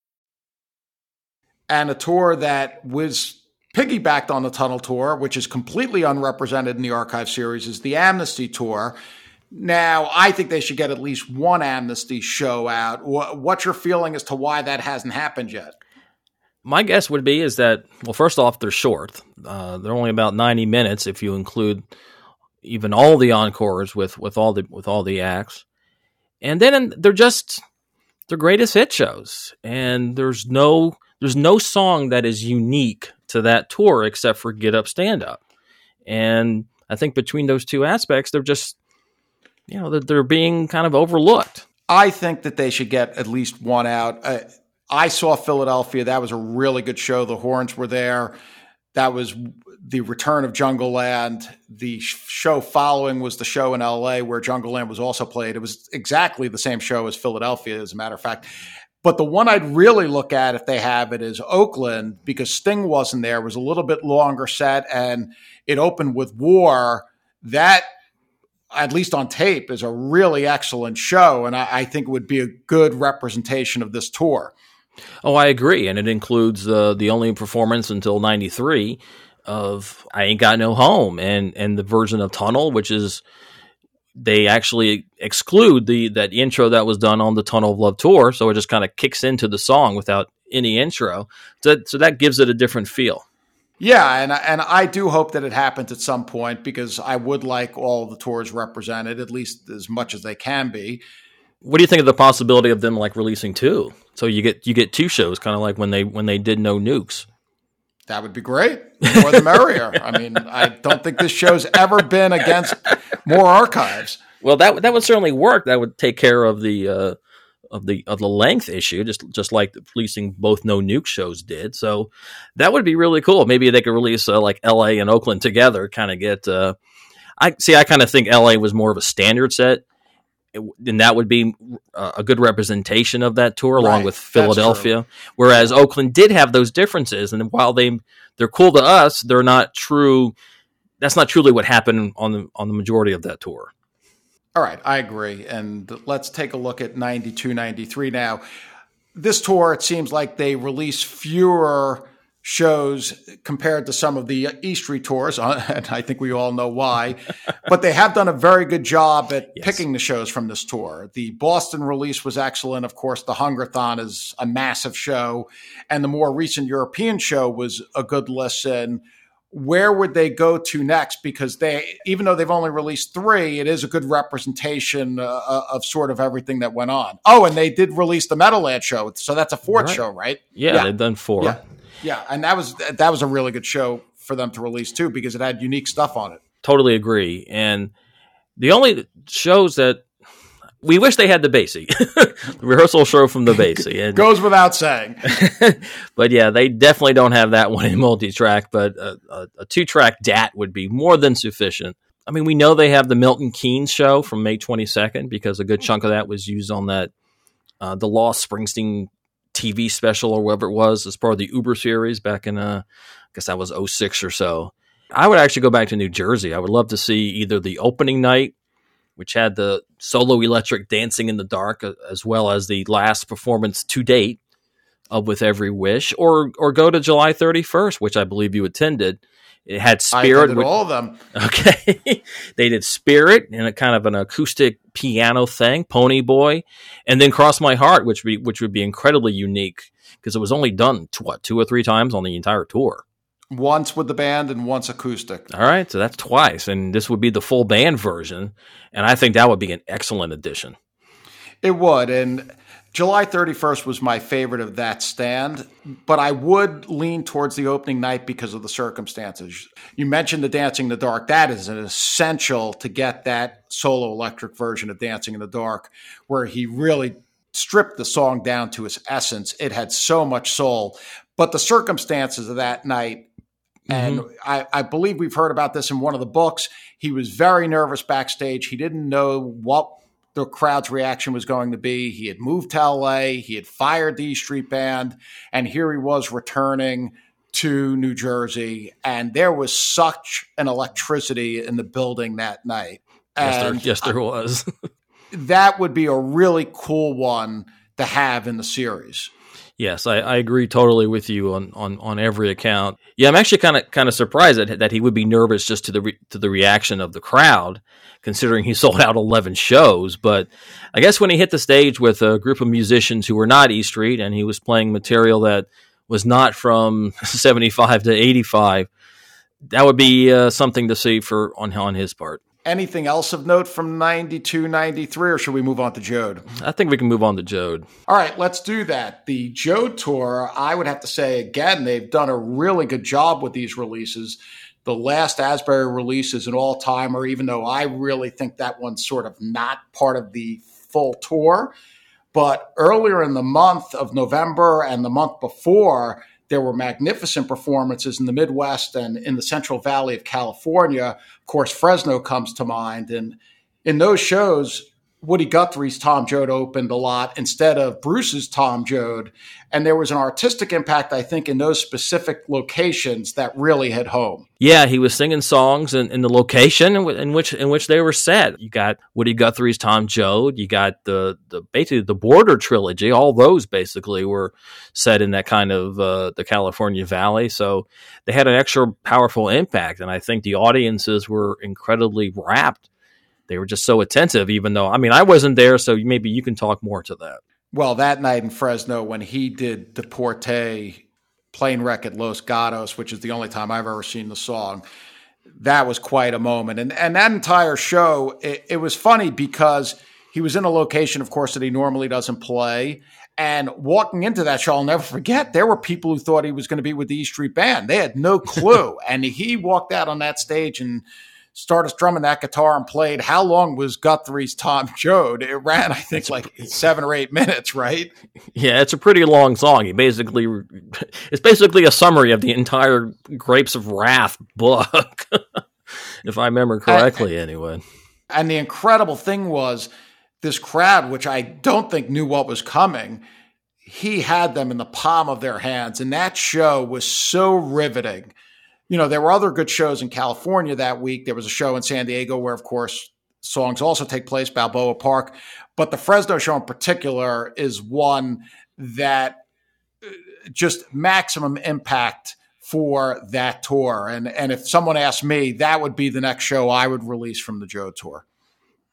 Speaker 1: and a tour that was piggybacked on the Tunnel Tour, which is completely unrepresented in the archive series, is the Amnesty Tour. Now, I think they should get at least one Amnesty show out. What's your feeling as to why that hasn't happened yet?
Speaker 2: My guess would be is that well, first off, they're short. Uh, they're only about ninety minutes if you include even all the encores with with all the with all the acts, and then they're just they're greatest hit shows, and there's no there's no song that is unique to that tour except for Get Up Stand Up. And I think between those two aspects, they're just, you know, that they're being kind of overlooked.
Speaker 1: I think that they should get at least one out. Uh, I saw Philadelphia. That was a really good show. The horns were there. That was the return of Jungleland. The show following was the show in LA where Jungleland was also played. It was exactly the same show as Philadelphia, as a matter of fact. But the one I'd really look at if they have it is Oakland because Sting wasn't there. It was a little bit longer set and it opened with War. That, at least on tape, is a really excellent show. And I, I think it would be a good representation of this tour.
Speaker 2: Oh, I agree. And it includes uh, the only performance until 93 of I Ain't Got No Home and, and the version of Tunnel, which is they actually exclude the that intro that was done on the Tunnel of Love tour, so it just kind of kicks into the song without any intro. So, so that gives it a different feel.
Speaker 1: Yeah, and and I do hope that it happens at some point because I would like all the tours represented at least as much as they can be.
Speaker 2: What do you think of the possibility of them like releasing two? So you get you get two shows, kind of like when they when they did No Nukes.
Speaker 1: That would be great. The more the merrier. I mean, I don't think this show's ever been against more archives.
Speaker 2: Well, that that would certainly work. That would take care of the uh, of the of the length issue, just just like releasing both No Nuke shows did. So that would be really cool. Maybe they could release uh, like L.A. and Oakland together, kind of get. Uh, I see. I kind of think L.A. was more of a standard set, and that would be uh, a good representation of that tour along right. with Philadelphia. Whereas Oakland did have those differences, and while they they're cool to us, they're not true. That's not truly what happened on the on the majority of that tour.
Speaker 1: All right, I agree. And let's take a look at 92 93 now. This tour, it seems like they release fewer shows compared to some of the East Street tours, and I think we all know why. but they have done a very good job at yes. picking the shows from this tour. The Boston release was excellent. Of course, the Hungerthon is a massive show, and the more recent European show was a good listen. Where would they go to next? Because they, even though they've only released three, it is a good representation uh, uh of sort of everything that went on. Oh, and they did release the Metalhead show, so that's a fourth right. show, right?
Speaker 2: Yeah, yeah, they've done four.
Speaker 1: Yeah. Yeah, and that was that was a really good show for them to release too because it had unique stuff on it.
Speaker 2: Totally agree. And the only shows that we wish they had the Basie the rehearsal show from the Basie.
Speaker 1: And, Goes without saying.
Speaker 2: but yeah, they definitely don't have that one in multi-track. But a, a, a two-track DAT would be more than sufficient. I mean, we know they have the Milton Keynes show from May 22nd because a good chunk of that was used on that uh, the Lost Springsteen TV special or whatever it was as part of the Uber series back in, uh, I guess that was 06 or so. I would actually go back to New Jersey. I would love to see either the opening night, which had the solo electric dancing in the dark, uh, as well as the last performance to date of With Every Wish, or or go to July 31st, which I believe you attended. It had Spirit.
Speaker 1: I
Speaker 2: with,
Speaker 1: all of them.
Speaker 2: Okay, they did Spirit in a kind of an acoustic piano thing, Pony Boy, and then Cross My Heart, which be which would be incredibly unique because it was only done to, what two or three times on the entire tour.
Speaker 1: Once with the band and once acoustic.
Speaker 2: All right, so that's twice, and this would be the full band version, and I think that would be an excellent addition.
Speaker 1: It would, and July 31st was my favorite of that stand, but I would lean towards the opening night because of the circumstances. You mentioned the Dancing in the Dark. That is an essential to get that solo electric version of Dancing in the Dark, where he really stripped the song down to its essence. It had so much soul, but the circumstances of that night and mm-hmm. I, I, believe we've heard about this in one of the books. He was very nervous backstage. He didn't know what the crowd's reaction was going to be. He had moved to LA, he had fired the E Street Band, and here he was returning to New Jersey. And there was such an electricity in the building that night.
Speaker 2: Yes, there, yes, there was.
Speaker 1: that would be a really cool one to have in the series.
Speaker 2: Yes, I, I, agree totally with you on, on, on every account. Yeah, I'm actually kind of kind of surprised that, that he would be nervous just to the re, to the reaction of the crowd, considering he sold out 11 shows. But I guess when he hit the stage with a group of musicians who were not E Street and he was playing material that was not from 75 to 85, that would be uh, something to see for on on his part.
Speaker 1: Anything else of note from 92, 93, or should we move on to Joad?
Speaker 2: I think we can move on to Joad.
Speaker 1: All right, let's do that. The Joad Tour, I would have to say again, they've done a really good job with these releases. The last Asbury release is an all timer, even though I really think that one's sort of not part of the full tour. But earlier in the month of November and the month before, there were magnificent performances in the Midwest and in the Central Valley of California. Of course, Fresno comes to mind. And in those shows, Woody Guthrie's Tom Joad opened a lot instead of Bruce's Tom Joad. And there was an artistic impact, I think, in those specific locations that really hit home.
Speaker 2: Yeah, he was singing songs in, in the location in, in, which in which they were set. You got Woody Guthrie's Tom Joad. You got the the basically the Border trilogy. All those basically were set in that kind of uh, the California Valley. So they had an extra powerful impact, and I think the audiences were incredibly rapt they were just so attentive, even though, I mean, I wasn't there, so maybe you can talk more to that.
Speaker 1: Well, that night in Fresno, when he did Deportee plane wreck at Los Gatos, which is the only time I've ever seen the song, that was quite a moment. And, and that entire show, it, it was funny because he was in a location, of course, that he normally doesn't play. And walking into that show, I'll never forget, there were people who thought he was going to be with the E Street Band. They had no clue. and he walked out on that stage and started strumming that guitar and played. How long was Guthrie's Tom Joad? It ran, I think, it's like seven or eight minutes, right?
Speaker 2: Yeah, it's a pretty long song. He basically, it's basically a summary of the entire Grapes of Wrath book, if I remember correctly, and, anyway.
Speaker 1: And the incredible thing was this crowd, which I don't think knew what was coming. He had them in the palm of their hands, and that show was so riveting you know, there were other good shows in California that week. There was a show in San Diego where, of course, songs also take place, Balboa Park. But the Fresno show in particular is one that uh, just maximum impact for that tour. And and if someone asked me, that would be the next show I would release from the Joad tour.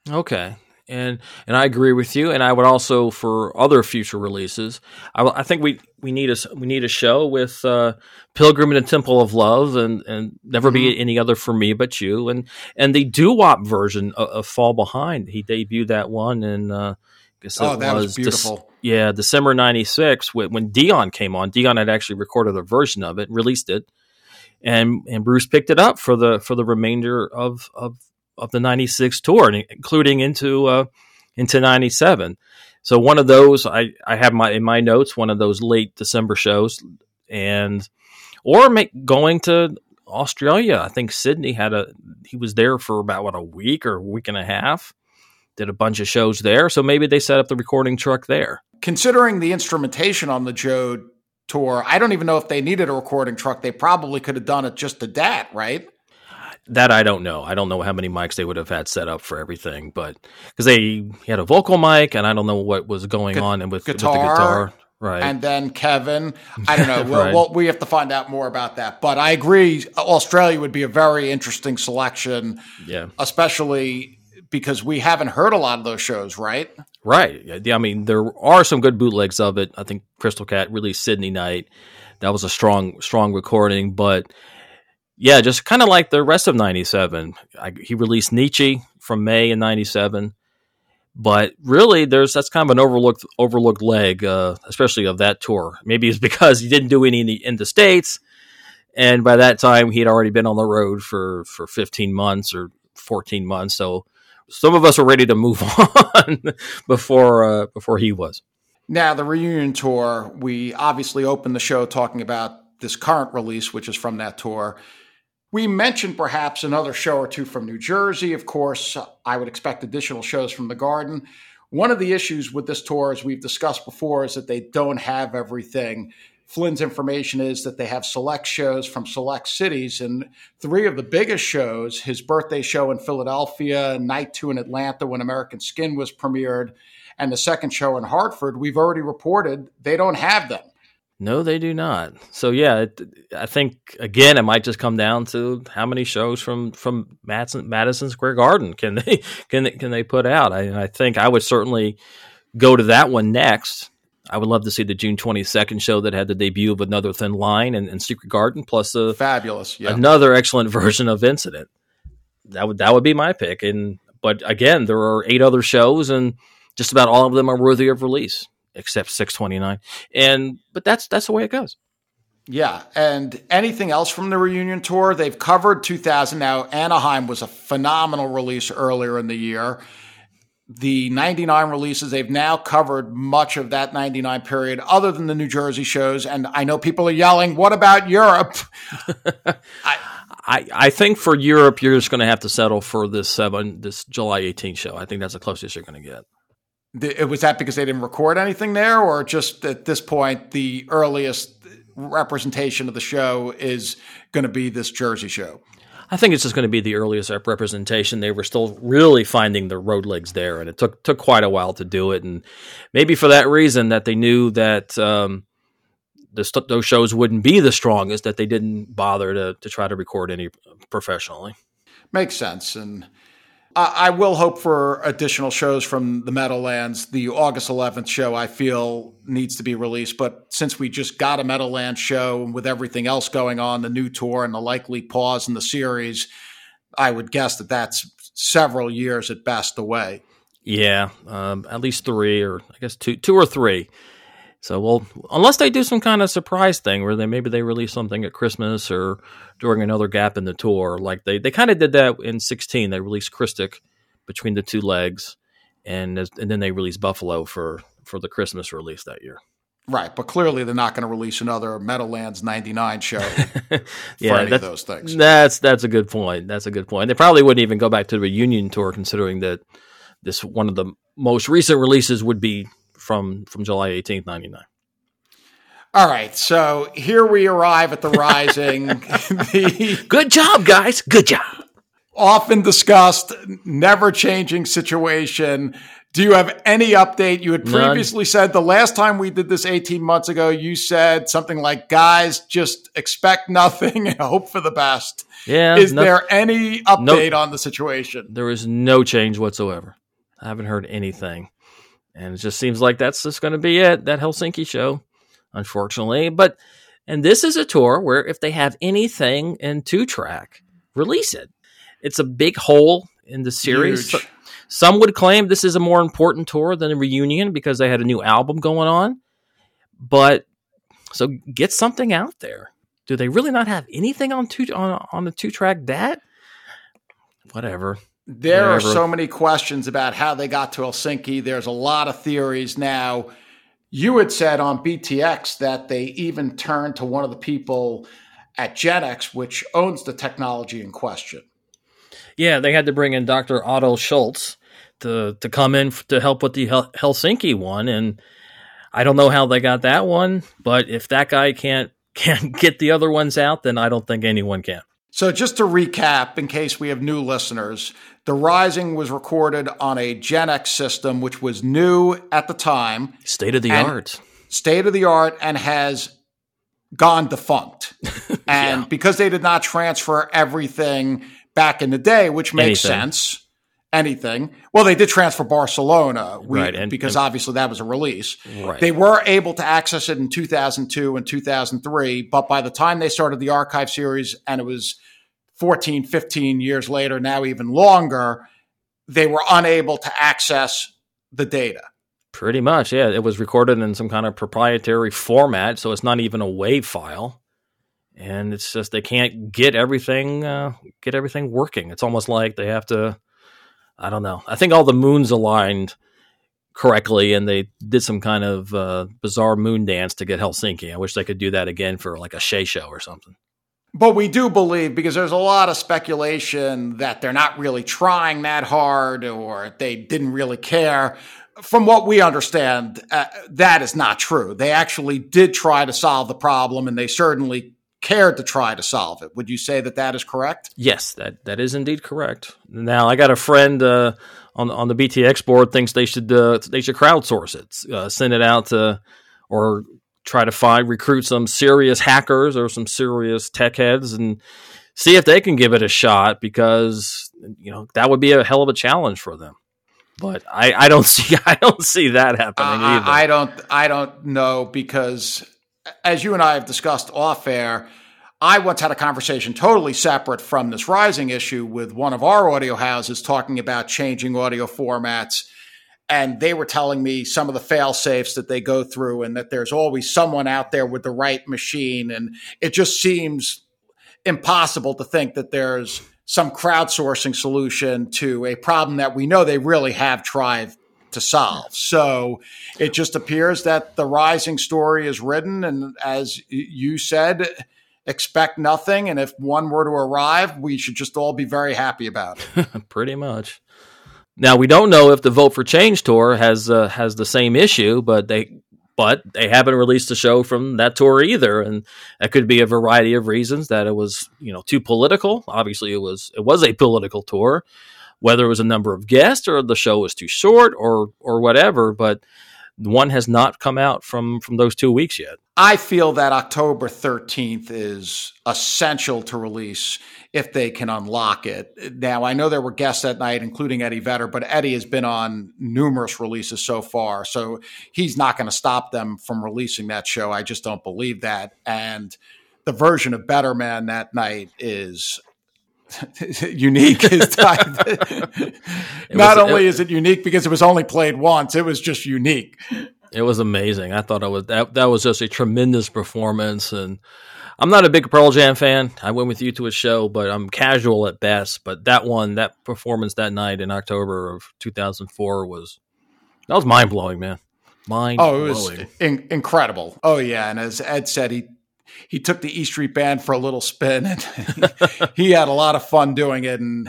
Speaker 2: Okay and and I agree with you. And I would also for other future releases, I, I think we we need a we need a show with uh, Pilgrim and the Temple of Love, and and never mm-hmm. be any other for me but you, and and the doo wop version of, of, Fall Behind. He debuted that one, and uh,
Speaker 1: oh, that was, was beautiful.
Speaker 2: Yeah, December '96 when, when Dion came on. Dion had actually recorded a version of it, released it, and and Bruce picked it up for the for the remainder of of of the 96 tour, including into uh, into 97. So one of those I, I have my in my notes one of those late December shows and or make, going to Australia. I think Sydney had a he was there for about what a week or a week and a half. Did a bunch of shows there, so maybe they set up the recording truck there.
Speaker 1: Considering the instrumentation on the Joad tour, I don't even know if they needed a recording truck. They probably could have done it just to that, right?
Speaker 2: That I don't know. I don't know how many mics they would have had set up for everything, but because they had a vocal mic, and I don't know what was going Gu- on with,
Speaker 1: guitar.
Speaker 2: with the guitar. Right.
Speaker 1: And then Kevin, I don't know.
Speaker 2: Right.
Speaker 1: well, we have to find out more about that. But I agree, Australia would be a very interesting selection,
Speaker 2: yeah.
Speaker 1: especially because we haven't heard a lot of those shows, right?
Speaker 2: Right. Yeah, I mean, there are some good bootlegs of it. I think Crystal Cat released Sydney Night. That was a strong, strong recording. But yeah, just kind of like the rest of '97. He released Nietzsche from May in '97. But really, there's that's kind of an overlooked overlooked leg, uh, especially of that tour. Maybe it's because he didn't do any in the, in the states, and by that time he'd already been on the road for for 15 months or 14 months. So some of us were ready to move on before uh, before he was.
Speaker 1: Now the reunion tour, we obviously opened the show talking about this current release, which is from that tour. We mentioned perhaps another show or two from New Jersey. Of course, I would expect additional shows from the Garden. One of the issues with this tour, as we've discussed before, is that they don't have everything. Flynn's information is that they have select shows from select cities, and three of the biggest shows his birthday show in Philadelphia, night two in Atlanta when American Skin was premiered, and the second show in Hartford, we've already reported they don't have them.
Speaker 2: No, they do not. So yeah, it, I think again it might just come down to how many shows from from Madison, Madison Square Garden can they can they, can they put out. I, I think I would certainly go to that one next. I would love to see the June twenty second show that had the debut of another Thin Line and, and Secret Garden, plus a
Speaker 1: fabulous yeah.
Speaker 2: another excellent version of Incident. That would that would be my pick. And but again, there are eight other shows, and just about all of them are worthy of release except 629 and but that's that's the way it goes.
Speaker 1: Yeah. And anything else from the reunion tour? They've covered 2000 now. Anaheim was a phenomenal release earlier in the year. The 99 releases they've now covered much of that 99 period other than the new jersey shows. And i know people are yelling what about europe?
Speaker 2: I, I, I think for Europe, you're just going to have to settle for this seven, this July 18 show. I think that's the closest you're going to get.
Speaker 1: Was that because they didn't record anything there, or just at this point, the earliest representation of the show is going to be this Jersey show?
Speaker 2: I think it's just going to be the earliest representation. They were still really finding the road legs there, and it took took quite a while to do it. And maybe for that reason, that they knew that um, the, those shows wouldn't be the strongest, that they didn't bother to to try to record any professionally.
Speaker 1: Makes sense, and I will hope for additional shows from the Meadowlands. The August 11th show, I feel, needs to be released. But since we just got a Meadowlands show and with everything else going on, the new tour and the likely pause in the series, I would guess that that's several years at best away.
Speaker 2: Yeah, um, at least three, or I guess two, two or three. So, well, unless they do some kind of surprise thing where they maybe they release something at Christmas or during another gap in the tour, like they they kind of did that in '16. They released Christic between the two legs, and and then they released Buffalo for for the Christmas release that year.
Speaker 1: Right, but clearly they're not going to release another Meadowlands '99 show
Speaker 2: yeah,
Speaker 1: for any of those things.
Speaker 2: That's that's a good point. That's a good point. They probably wouldn't even go back to the reunion tour, considering that this one of the most recent releases would be from from July 18th, 99.
Speaker 1: All right, so here we arrive at the Rising. the
Speaker 2: Good job, guys. Good job.
Speaker 1: Often discussed, never changing situation. Do you have any update? You had previously None. said the last time we did this 18 months ago, you said something like, guys, just expect nothing and hope for the best.
Speaker 2: Yeah.
Speaker 1: Is no, there any update no, on the situation?
Speaker 2: There is no change whatsoever. I haven't heard anything. And it just seems like that's just going to be it, that Helsinki show, unfortunately. But, and this is a tour where if they have anything in two track, release it. It's a big hole in the series. So, some would claim this is a more important tour than the reunion because they had a new album going on. But so get something out there. Do they really not have anything on two on on the two track that? Whatever.
Speaker 1: There are so many questions about how they got to Helsinki. There's a lot of theories now. You had said on BTX that they even turned to one of the people at Genex, which owns the technology in question.
Speaker 2: Yeah, they had to bring in Dr. Otto Schultz to to come in to help with the Helsinki one, and I don't know how they got that one, but if that guy can't can't get the other ones out, then I don't think anyone can.
Speaker 1: So, just to recap, in case we have new listeners, The Rising was recorded on a Genex system, which was new at the time.
Speaker 2: State of the art.
Speaker 1: state of the art and has gone defunct. And yeah. because they did not transfer everything back in the day, which makes anything. sense, anything. Well, they did transfer Barcelona, we, right, and, because and, obviously that was a release. Right. They were able to access it in 2002 and 2003, but by the time they started the archive series and it was 14, 15 years later, now even longer, they were unable to access the data.
Speaker 2: Pretty much, yeah. It was recorded in some kind of proprietary format, so it's not even a WAV file, and it's just they can't get everything uh, get everything working. It's almost like they have to. I don't know. I think all the moons aligned correctly, and they did some kind of uh, bizarre moon dance to get Helsinki. I wish they could do that again for like a Shea show or something.
Speaker 1: But we do believe because there's a lot of speculation that they're not really trying that hard or they didn't really care from what we understand, uh, that is not true. They actually did try to solve the problem, and they certainly cared to try to solve it. Would you say that that is correct?
Speaker 2: Yes, that that is indeed correct. Now, I got a friend uh, on on the BTX board thinks they should uh, they should crowdsource it, uh, send it out to, or try to find recruit some serious hackers or some serious tech heads and see if they can give it a shot because you know that would be a hell of a challenge for them but I, I don't see I don't see that happening uh, either.
Speaker 1: I don't I don't know because as you and I have discussed off air, I once had a conversation totally separate from this rising issue with one of our audio houses talking about changing audio formats. And they were telling me some of the fail safes that they go through and that there's always someone out there with the right machine. And it just seems impossible to think that there's some crowdsourcing solution to a problem that we know they really have tried to solve. So it just appears that the rising story is written. And as you said, expect nothing. And if one were to arrive, we should just all be very happy about
Speaker 2: it. Pretty much. Now we don't know if the Vote for Change tour has uh, has the same issue, but they but they haven't released a show from that tour either, and that could be a variety of reasons. That it was, you know, too political. Obviously, it was it was a political tour, whether it was a number of guests or the show was too short or or whatever. But one has not come out from from those two weeks yet.
Speaker 1: I feel that October 13th is essential to release if they can unlock it. Now, I know there were guests that night, including Eddie Vedder, but Eddie has been on numerous releases so far, so he's not going to stop them from releasing that show. I just don't believe that. And the version of Better Man that night is unique is not only is it unique because it was only played once it was just unique.
Speaker 2: It was amazing. I thought it was that that was just a tremendous performance and i'm not a big pearl jam fan. I went with you to a show but i'm casual at best. But that one that performance that night in october of 2004 was that was mind-blowing man. Mind blowing. oh it was
Speaker 1: in- incredible. Oh yeah and as ed said he he took the E Street Band for a little spin, and he had a lot of fun doing it, and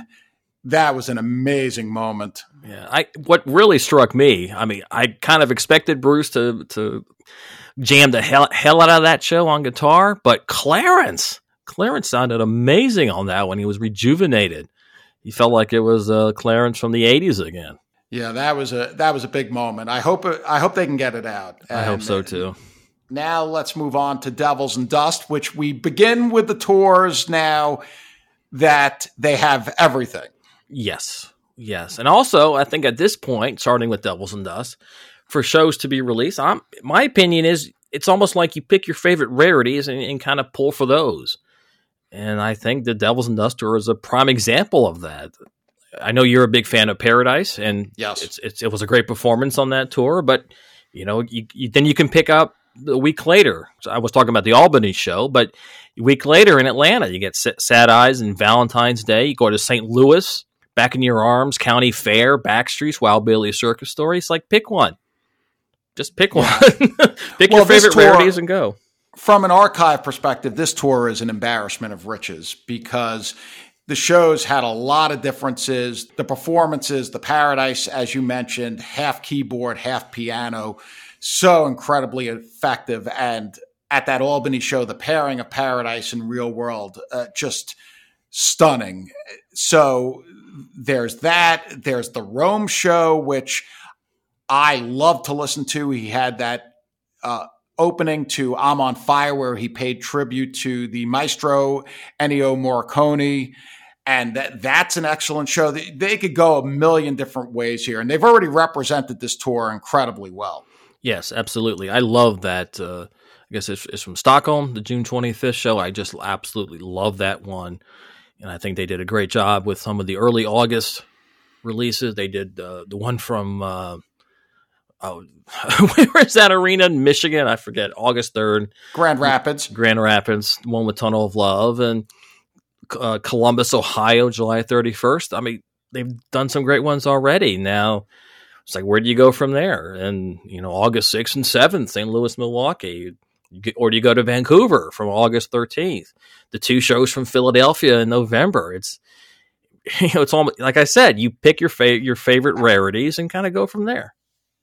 Speaker 1: that was an amazing moment.
Speaker 2: Yeah, I what really struck me. I mean, I kind of expected Bruce to to jam the hell hell out of that show on guitar, but Clarence Clarence sounded amazing on that one. He was rejuvenated. He felt like it was uh, Clarence from the '80s again.
Speaker 1: Yeah, that was a that was a big moment. I hope I hope they can get it out.
Speaker 2: And, I hope so too.
Speaker 1: Now let's move on to Devils and Dust, which we begin with the tours now that they have everything.
Speaker 2: Yes. Yes. And also, I think at this point, starting with Devils and Dust, for shows to be released, I'm, my opinion is it's almost like you pick your favorite rarities and, and kind of pull for those. And I think the Devils and Dust tour is a prime example of that. I know you're a big fan of Paradise, and
Speaker 1: yes,
Speaker 2: it's, it's, it was a great performance on that tour. But you know, you, you, then you can pick up a week later, I was talking about the Albany show, but a week later in Atlanta, you get Sad Eyes and Valentine's Day. You go to St. Louis, Back in Your Arms, County Fair, Backstreets, Wild Billy Circus Story. It's like pick one. Just pick one. pick well, your favorite tour, rarities and go.
Speaker 1: From an archive perspective, this tour is an embarrassment of riches because the shows had a lot of differences. The performances, the Paradise, as you mentioned, half keyboard, half piano so incredibly effective. And at that Albany show, the pairing of Paradise and Real World, uh, just stunning. So there's that. There's the Rome show, which I love to listen to. He had that uh, opening to I'm on Fire, where he paid tribute to the maestro Ennio Morricone. And that, that's an excellent show. They, they could go a million different ways here. And they've already represented this tour incredibly well.
Speaker 2: Yes, absolutely. I love that. Uh, I guess it's, it's, from Stockholm, the June 25th show. I just absolutely love that one. And I think they did a great job with some of the early August releases. They did uh, the one from uh, oh, where is that arena in Michigan? I forget. August third,
Speaker 1: Grand Rapids,
Speaker 2: Grand Rapids, one with Tunnel of Love, and uh, Columbus, Ohio, July thirty first. I mean, they've done some great ones already. Now it's like, where do you go from there? And you know, August sixth and seventh, St. Louis, Milwaukee. Or do you go to Vancouver from August 13th? The two shows from Philadelphia in November. It's you know, it's almost like I said, you pick your fa- your favorite rarities and kind of go from there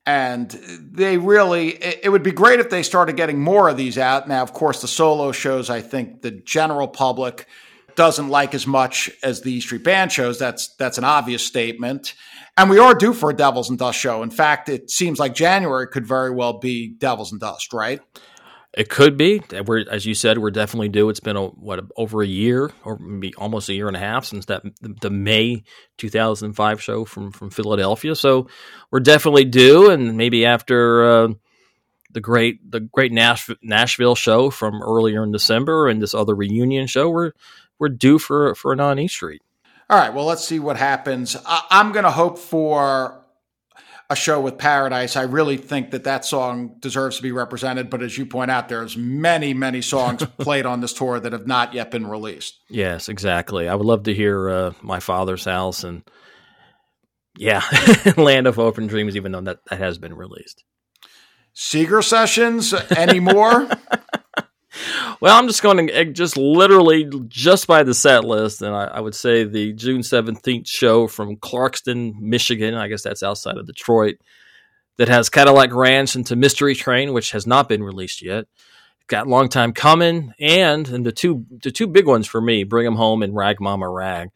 Speaker 1: and they really it, would be great if they started getting more of these out now of course the solo shows i think the general public doesn't like as much as the street band shows that's that's an obvious statement and we are due for a devils and dust show in fact it seems like january could very well be devils and dust right
Speaker 2: it could be. We're, as you said, we're definitely due. It's been a, what over a year, or maybe almost a year and a half since that the May 2005 show from from Philadelphia. So we're definitely due, and maybe after uh, the great the great Nashville, Nashville show from earlier in December and this other reunion show, we're we're due for for an on E Street.
Speaker 1: All right. Well, let's see what happens. I, I'm going to hope for a show with Paradise. I really think that that song deserves to be represented. But as you point out, there's many, many songs played on this tour that have not yet been released.
Speaker 2: Yes, exactly. I would love to hear uh, My Father's House and yeah, Land of Hope and Dreams, even though that, that has been released.
Speaker 1: Seeger Sessions anymore?
Speaker 2: Well, I'm just going to eh, just literally just by the set list, and I, I, would say the June 17th show from Clarkston, Michigan. I guess that's outside of Detroit. That has Cadillac Ranch into Mystery Train, which has not been released yet. Got long time coming, and and the two the two big ones for me, Bring 'Em Home and Rag Mama Rag.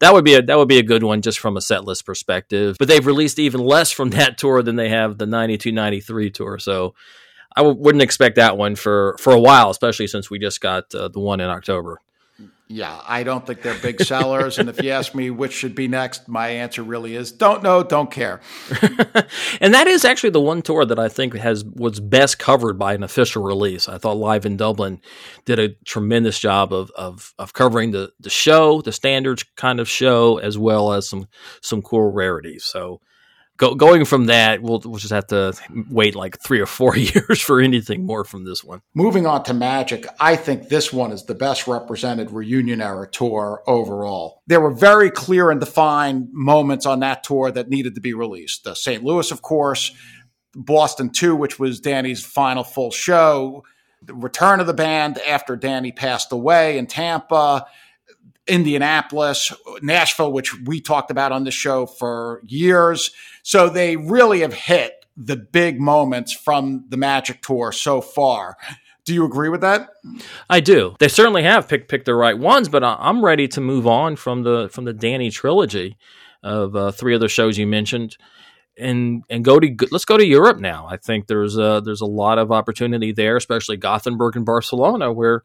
Speaker 2: That would be a that would be a good one just from a set list perspective. But they've released even less from that tour than they have the 92 93 tour. So I w- wouldn't expect that one for for a while, especially since we just got uh, the one in October.
Speaker 1: Yeah, I don't think they're big sellers. and if you ask me which should be next, my answer really is don't know, don't care.
Speaker 2: and that is actually the one tour that I think has was best covered by an official release. I thought Live in Dublin did a tremendous job of of, of covering the the show, the standards kind of show, as well as some some cool rarities. So go, going from that, we'll, we'll just have to wait like three or four years for anything more from this one.
Speaker 1: Moving on to Magic, I think this one is the best represented reunion era tour overall. There were very clear and defined moments on that tour that needed to be released. The St. Louis, of course, Boston 2, which was Danny's final full show, the return of the band after Danny passed away in Tampa Indianapolis, Nashville, which we talked about on the show for years. So they really have hit the big moments from the Magic Tour so far. Do you agree with that?
Speaker 2: I do. They certainly have picked picked the right ones, but I'm ready to move on from the from the Danny trilogy of uh, three other shows you mentioned, and and go to let's go to Europe now. I think there's a there's a lot of opportunity there, especially Gothenburg and Barcelona, where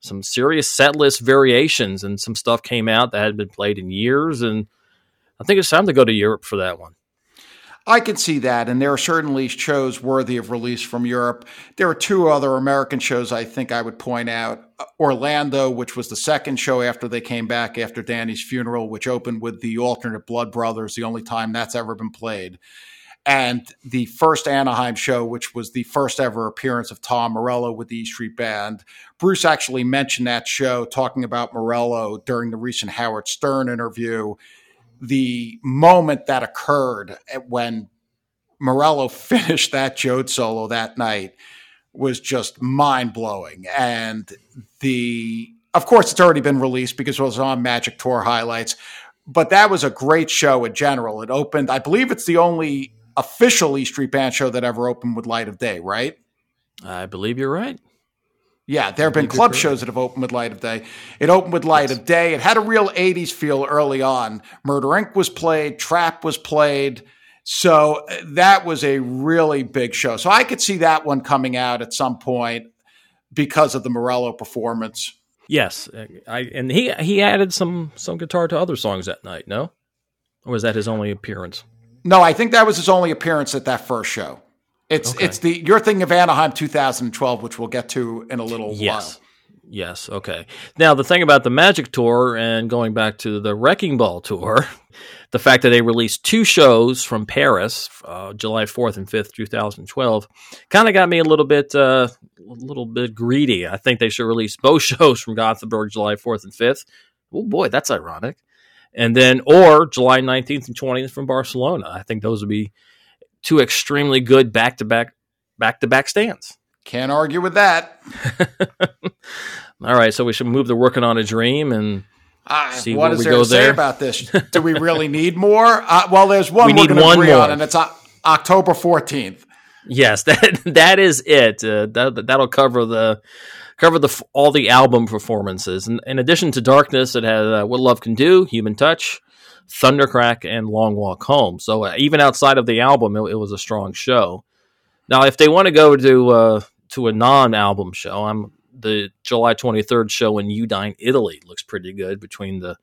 Speaker 2: some serious set list variations and some stuff came out that hadn't been played in years. And I think it's time to go to Europe for that one.
Speaker 1: I can see that, and there are certainly shows worthy of release from Europe. There are two other American shows I think I would point out. Orlando, which was the second show after they came back after Danny's funeral, which opened with the alternate Blood Brothers, the only time that's ever been played and the first Anaheim show, which was the first ever appearance of Tom Morello with the E Street Band. Bruce actually mentioned that show, talking about Morello during the recent Howard Stern interview. The moment that occurred when Morello finished that Joad solo that night was just mind blowing. And the, of course, it's already been released because it was on Magic Tour highlights. But that was a great show in general. It opened, I believe it's the only official E Street Band show that ever opened with Light of Day, right?
Speaker 2: I believe you're right.
Speaker 1: Yeah, there have been club shows that have opened with Light of Day. It opened with Light yes. of Day. It had a real 80s feel early on. Murder Inc. was played, Trap was played. So uh, that was a really big show. So I could see that one coming out at some point because of the Morello performance.
Speaker 2: Yes, I and he he added some some guitar to other songs that night. No, or was that his only appearance?
Speaker 1: No, I think that was his only appearance at that first show. It's okay. it's the you're thinking of Anaheim 2012, which we'll get to in a little
Speaker 2: yes.
Speaker 1: while.
Speaker 2: Yes. Okay. Now the thing about the Magic Tour and going back to the Wrecking Ball Tour, the fact that they released two shows from Paris, uh, July 4th and 5th, 2012, kind of got me a little bit, uh, a little bit greedy. I think they should release both shows from Gothenburg, July 4th and 5th. Oh boy, that's ironic. And then, or July 19th and 20th from Barcelona. I think those would be two extremely good back to back, back to back stands.
Speaker 1: Can't argue with that.
Speaker 2: All right, so we should move to working on a dream and
Speaker 1: uh, see what is there to there. say about this? Do we really need more? Uh, well, there's one we need one more, on, and it's uh, October 14th.
Speaker 2: Yes, that that is it. Uh, that that'll cover the cover the all the album performances. And in addition to Darkness, it had uh, What Love Can Do, Human Touch, Thundercrack, and Long Walk Home. So uh, even outside of the album, it, it, was a strong show. Now, if they want to go to uh, to a non-album show. I'm the July 23rd show in Udine, Italy looks pretty good between the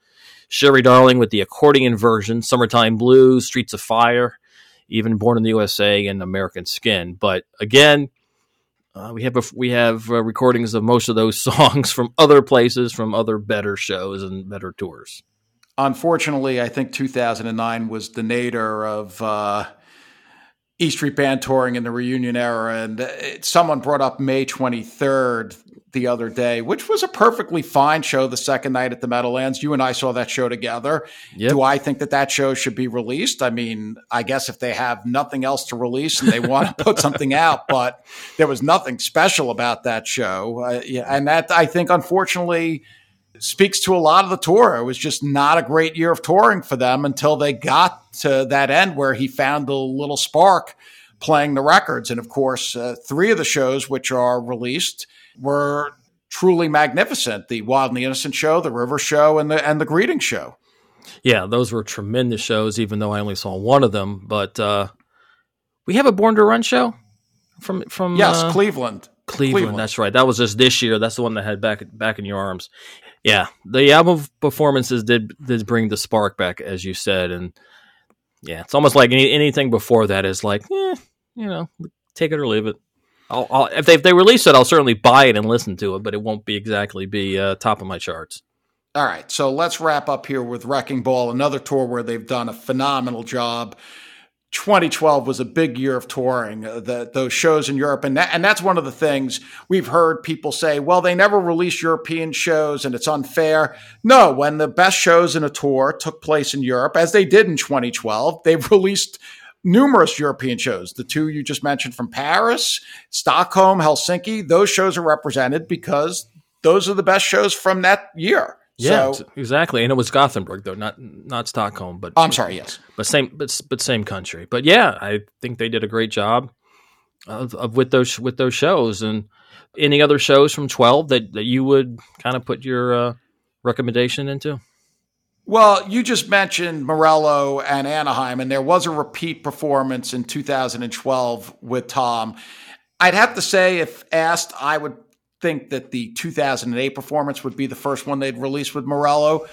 Speaker 2: Sherry Darling with the accordion version, Summertime Blues, Streets of Fire, even Born in the USA and American Skin. But again, uh, we have a, we have uh, recordings of most of those songs from other places, from other better shows and better tours.
Speaker 1: Unfortunately, I think 2009 was the nadir of uh, E Street Band touring in the reunion era, and it, someone brought up May 23rd the other day, which was a perfectly fine show the second night at the Meadowlands. You and I saw that show together. Yep. Do I think that that show should be released? I mean, I guess if they have nothing else to release and they want to put something out, but there was nothing special about that show. Uh, yeah, and that I think, unfortunately, speaks to a lot of the tour. It was just not a great year of touring for them until they got to that end where he found the little spark playing the records. And of course, uh, three of the shows which are released were truly magnificent: the Wild and the Innocent show, the River show, and the and the Greeting show.
Speaker 2: Yeah, those were tremendous shows. Even though I only saw one of them, but uh, we have a Born to Run show from from
Speaker 1: yes, uh, Cleveland.
Speaker 2: Cleveland. Cleveland. That's right. That was just this year. That's the one that had back back in your arms. Yeah, the album performances did did bring the spark back, as you said, and yeah, it's almost like any, anything before that is like, eh, you know, take it or leave it. I'll, I'll, if they if they release it, I'll certainly buy it and listen to it, but it won't be exactly be uh, top of my charts.
Speaker 1: All right, so let's wrap up here with Wrecking Ball, another tour where they've done a phenomenal job 2012 was a big year of touring, uh, the, those shows in Europe. And, that, and that's one of the things we've heard people say, well, they never release European shows and it's unfair. No, when the best shows in a tour took place in Europe, as they did in 2012, they've released numerous European shows. The two you just mentioned from Paris, Stockholm, Helsinki, those shows are represented because those are the best shows from that year.
Speaker 2: Yeah, so, exactly. And it was Gothenburg though, not not Stockholm, but
Speaker 1: I'm sorry, yes.
Speaker 2: But same but but same country. But yeah, I think they did a great job of, of with those with those shows and any other shows from 12 that that you would kind of put your uh, recommendation into?
Speaker 1: Well, you just mentioned Morello and Anaheim, and there was a repeat performance in 2012 with Tom. I'd have to say, if asked, I would think that the 2008 performance would be the first one they'd release with Morello.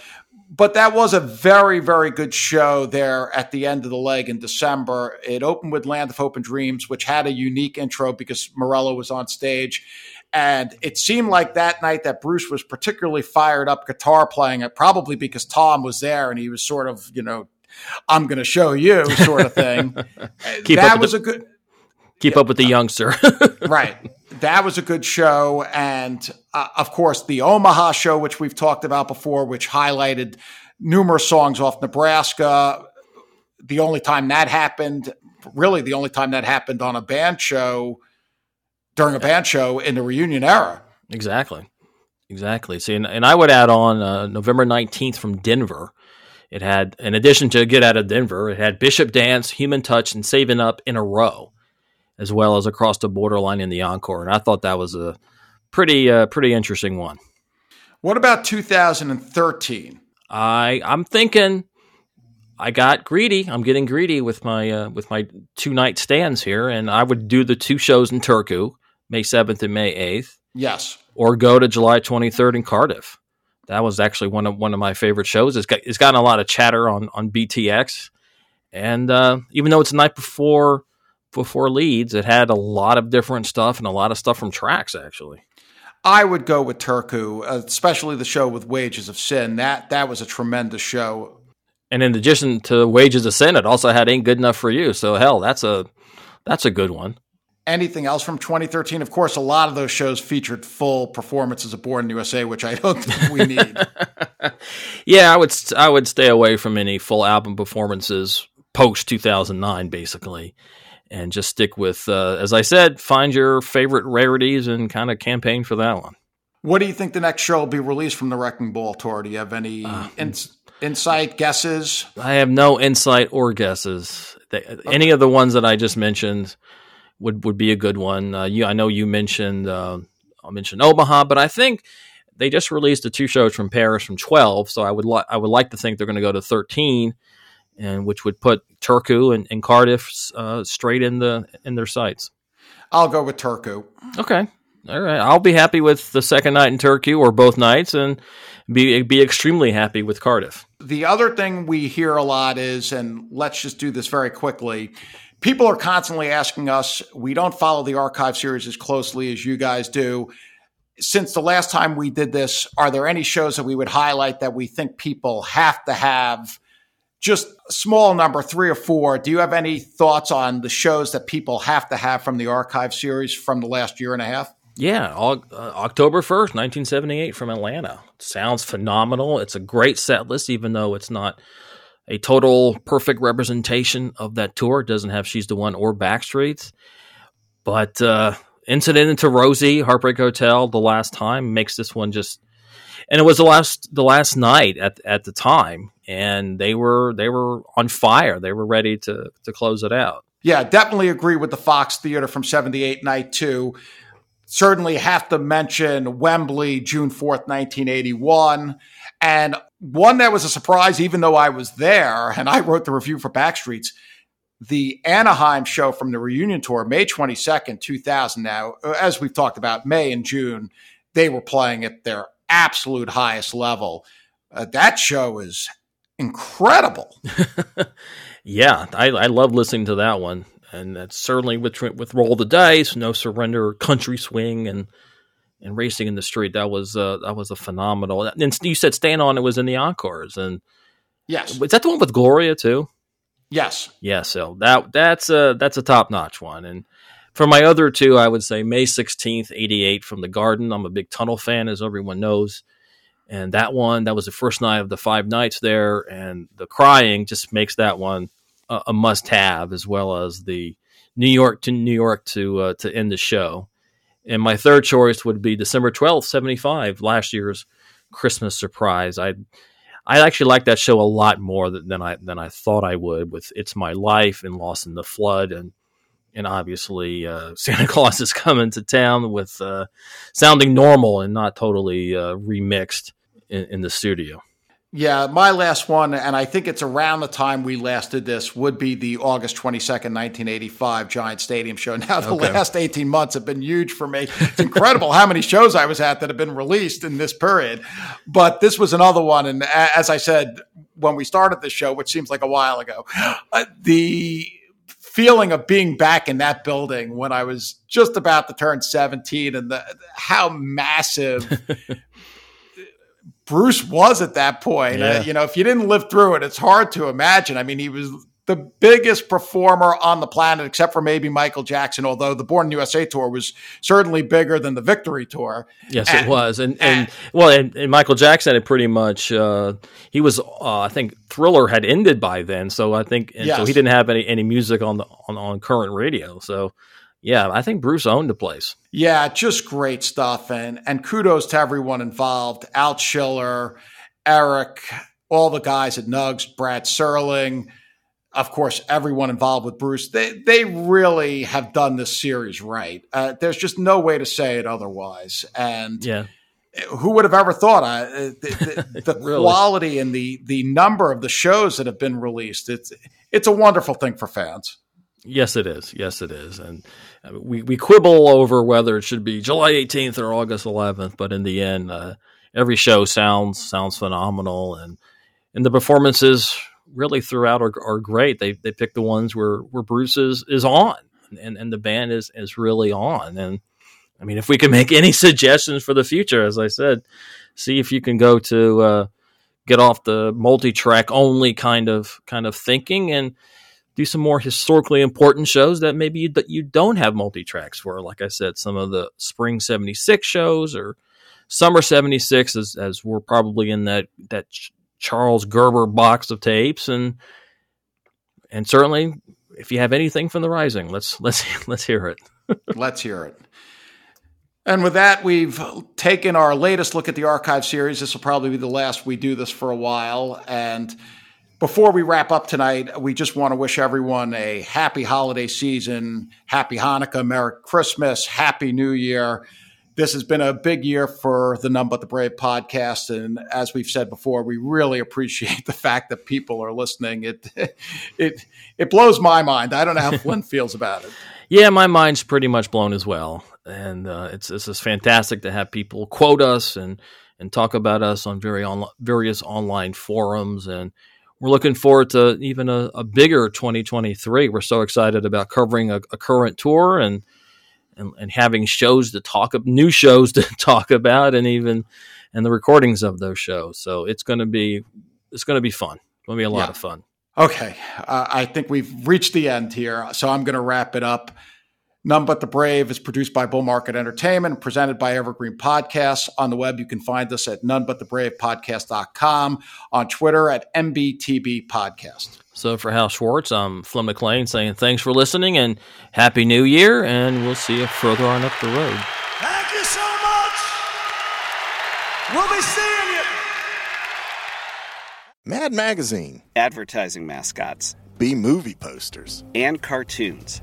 Speaker 1: But that was a very, very good show there at the end of the leg in December. It opened with Land of Hope and Dreams, which had a unique intro because Morello was on stage. And it seemed like that night that Bruce was particularly fired up guitar playing it, probably because Tom was there and he was sort of, you know, I'm going to show you sort of thing. that was
Speaker 2: the,
Speaker 1: a good.
Speaker 2: Keep yeah, up with the youngster.
Speaker 1: right that was a good show. And uh, of course, the Omaha show, which we've talked about before, which highlighted numerous songs off Nebraska. The only time that happened, really the only time that happened on a band show during a band show in the reunion era.
Speaker 2: Exactly. Exactly. See, and, and I would add on uh, November 19th from Denver. It had, in addition to Get Out of Denver, it had Bishop Danced, Human Touch, and Saving Up in a row as well as across the borderline in the encore. And I thought that was a pretty uh, pretty interesting one.
Speaker 1: What about 2013?
Speaker 2: I I'm thinking I got greedy. I'm getting greedy with my uh, with my two night stands here, and I would do the two shows in Turku, May 7th and May 8th.
Speaker 1: Yes.
Speaker 2: Or go to July 23rd in Cardiff. That was actually one of one of my favorite shows. It's got it's gotten a lot of chatter on on BTX, and uh, even though it's the night before before Leeds, it had a lot of different stuff and a lot of stuff from tracks actually.
Speaker 1: I would go with Turku, especially the show with Wages of Sin. That that was a tremendous show.
Speaker 2: And in addition to Wages of Sin, it also had Ain't Good Enough for You. So hell, that's a that's a good one.
Speaker 1: Anything else from 2013? Of course, a lot of those shows featured full performances of Born in USA, which I don't think we need.
Speaker 2: yeah, I would I would stay away from any full album performances post 2009, basically and just stick with, uh, as I said, find your favorite rarities and kind of campaign for that one.
Speaker 1: What do you think the next show will be released from the Wrecking Ball tour? Do you have any uh, insight, guesses?
Speaker 2: I have no insight or guesses. They, okay. Any of the ones that I just mentioned would would be a good one. Uh, you, I know you mentioned uh, I'll mention Omaha, but I think they just released the two shows from Paris from twelve, so I would li- I would like to think they're going to go to thirteen and which would put Turku and, and Cardiff uh, straight in the in their sights.
Speaker 1: I'll go with Turku.
Speaker 2: Okay. All right. I'll be happy with the second night in Turku or both nights and be be extremely happy with Cardiff.
Speaker 1: The other thing we hear a lot is and let's just do this very quickly. People are constantly asking us, we don't follow the archive series as closely as you guys do. Since the last time we did this, are there any shows that we would highlight that we think people have to have just a small number, three or four. Do you have any thoughts on the shows that people have to have from the archive series from the last year and a half?
Speaker 2: Yeah, uh, October 1st, 1978 from Atlanta. Sounds phenomenal. It's a great set list, even though it's not a total perfect representation of that tour. It doesn't have She's the One or Backstreets. But uh, Incident into Rosie, Heartbreak Hotel, the last time makes this one just and it was the last the last night at at the time, and they were they were on fire. They were ready to to close it out.
Speaker 1: Yeah, definitely agree with the Fox Theater from '78 night two. Certainly have to mention Wembley, June 4th, 1981. And one that was a surprise, even though I was there and I wrote the review for Backstreets, the Anaheim show from the reunion tour, May 22nd, 2000. Now, as we've talked about, May and June, they were playing at their absolute highest level. Uh, that show is incredible.
Speaker 2: yeah, I, I love listening to that one, and that's certainly with with roll the dice, no surrender, country swing, and and racing in the street. That was uh, that was a phenomenal. And you said stand on it was in the encores, and
Speaker 1: yes,
Speaker 2: is that the one with Gloria too?
Speaker 1: Yes,
Speaker 2: yes. So that that's a that's a top notch one, and for my other two, I would say May 16th, 88 from the Garden. I'm a big Tunnel fan, as everyone knows. And that one, that was the first night of the five nights there. And the crying just makes that one a, a must have, as well as the New York to New York to, uh, to end the show. And my third choice would be December 12th, 75, last year's Christmas surprise. I I actually like that show a lot more than, than I than I thought I would with It's My Life and Lost in the Flood and and obviously uh, Santa Claus is coming to town with uh, sounding normal and not totally uh, remixed in, in, the studio.
Speaker 1: Yeah, my last one, and I think it's around the time we last did this, would be the August 22nd, 1985 Giant Stadium show. Now, the okay. last 18 months have been huge for me. It's incredible how many shows I was at that have been released in this period. But this was another one. And as I said when we started the show, which seems like a while ago, uh, the feeling of being back in that building when I was just about to turn 17 and the, how massive Bruce was at that point. Yeah. Uh, you know, if you didn't live through it, it's hard to imagine. I mean, he was the biggest performer on the planet, except for maybe Michael Jackson. Although the Born USA tour was certainly bigger than the Victory tour.
Speaker 2: Yes, and, it was, and, and, and well, and, and, Michael Jackson had pretty much uh, he was. Uh, I think Thriller had ended by then, so I think yes. so he didn't have any any music on the on, on current radio. So yeah, I think Bruce owned the place.
Speaker 1: Yeah, just great stuff, and and kudos to everyone involved: Al Schiller, Erik, all the guys at Nugs, Brad Serling of course, everyone involved with Bruce, they, they really have done this series right. Uh, there's just no way to say it otherwise. And
Speaker 2: yeah.
Speaker 1: who would have ever thought uh, the, the, the really? quality and the the number of the shows that have been released? It's it's a wonderful thing for fans.
Speaker 2: Yes, it is. Yes, it is. And we, we quibble over whether it should be July 18th or August 11th, but in the end, uh, every show sounds sounds phenomenal, and and the performances really throughout are, are great. They they pick the ones where where Bruce is is on, and and the band is is really on. And I mean, if we can make any suggestions for the future, as I said, see if you can go to uh, get off the multi-track only kind of kind of thinking and do some more historically important shows that maybe you, that you don't have multi-tracks for. Like I said, some of the spring 76 shows or summer 76 as, as we're probably in that, that Charles Gerber box of tapes. And, and certainly if you have anything from the rising, let's, let's, let's hear it.
Speaker 1: let's hear it. And with that, we've taken our latest look at the archive series. This will probably be the last we do this for a while. And before we wrap up tonight, we just want to wish everyone a happy holiday season, happy Hanukkah, Merry Christmas, Happy New Year. This has been a big year for the None But the Brave podcast. And as we've said before, we really appreciate the fact that people are listening. It it it blows my mind. I don't know how Flynn feels about it.
Speaker 2: Yeah, my mind's pretty much blown as well. And uh, it's it's just fantastic to have people quote us and and talk about us on very on, various online forums and we're looking forward to even a, a, bigger 2023. We're so excited about covering a, a current tour and, and, and having shows to talk of new shows to talk about, and even and the recordings of those shows. So it's going to be it's going to be fun. It's going to be a lot yeah. of fun.
Speaker 1: Okay, uh, I think we've reached the end here, so I'm going to wrap it up. None But the Brave is produced by Bull Market Entertainment, presented by Evergreen Podcasts. On the web, you can find us at nonebutthebravepodcast.com, on Twitter at NBTB Podcast.
Speaker 2: So for Hal Schwartz, I'm Flynn McLean saying thanks for listening and Happy New Year, and we'll see you further on up the road.
Speaker 3: Thank you so much. We'll be seeing you.
Speaker 4: Mad Magazine.
Speaker 5: Advertising mascots.
Speaker 4: B movie posters.
Speaker 5: And cartoons.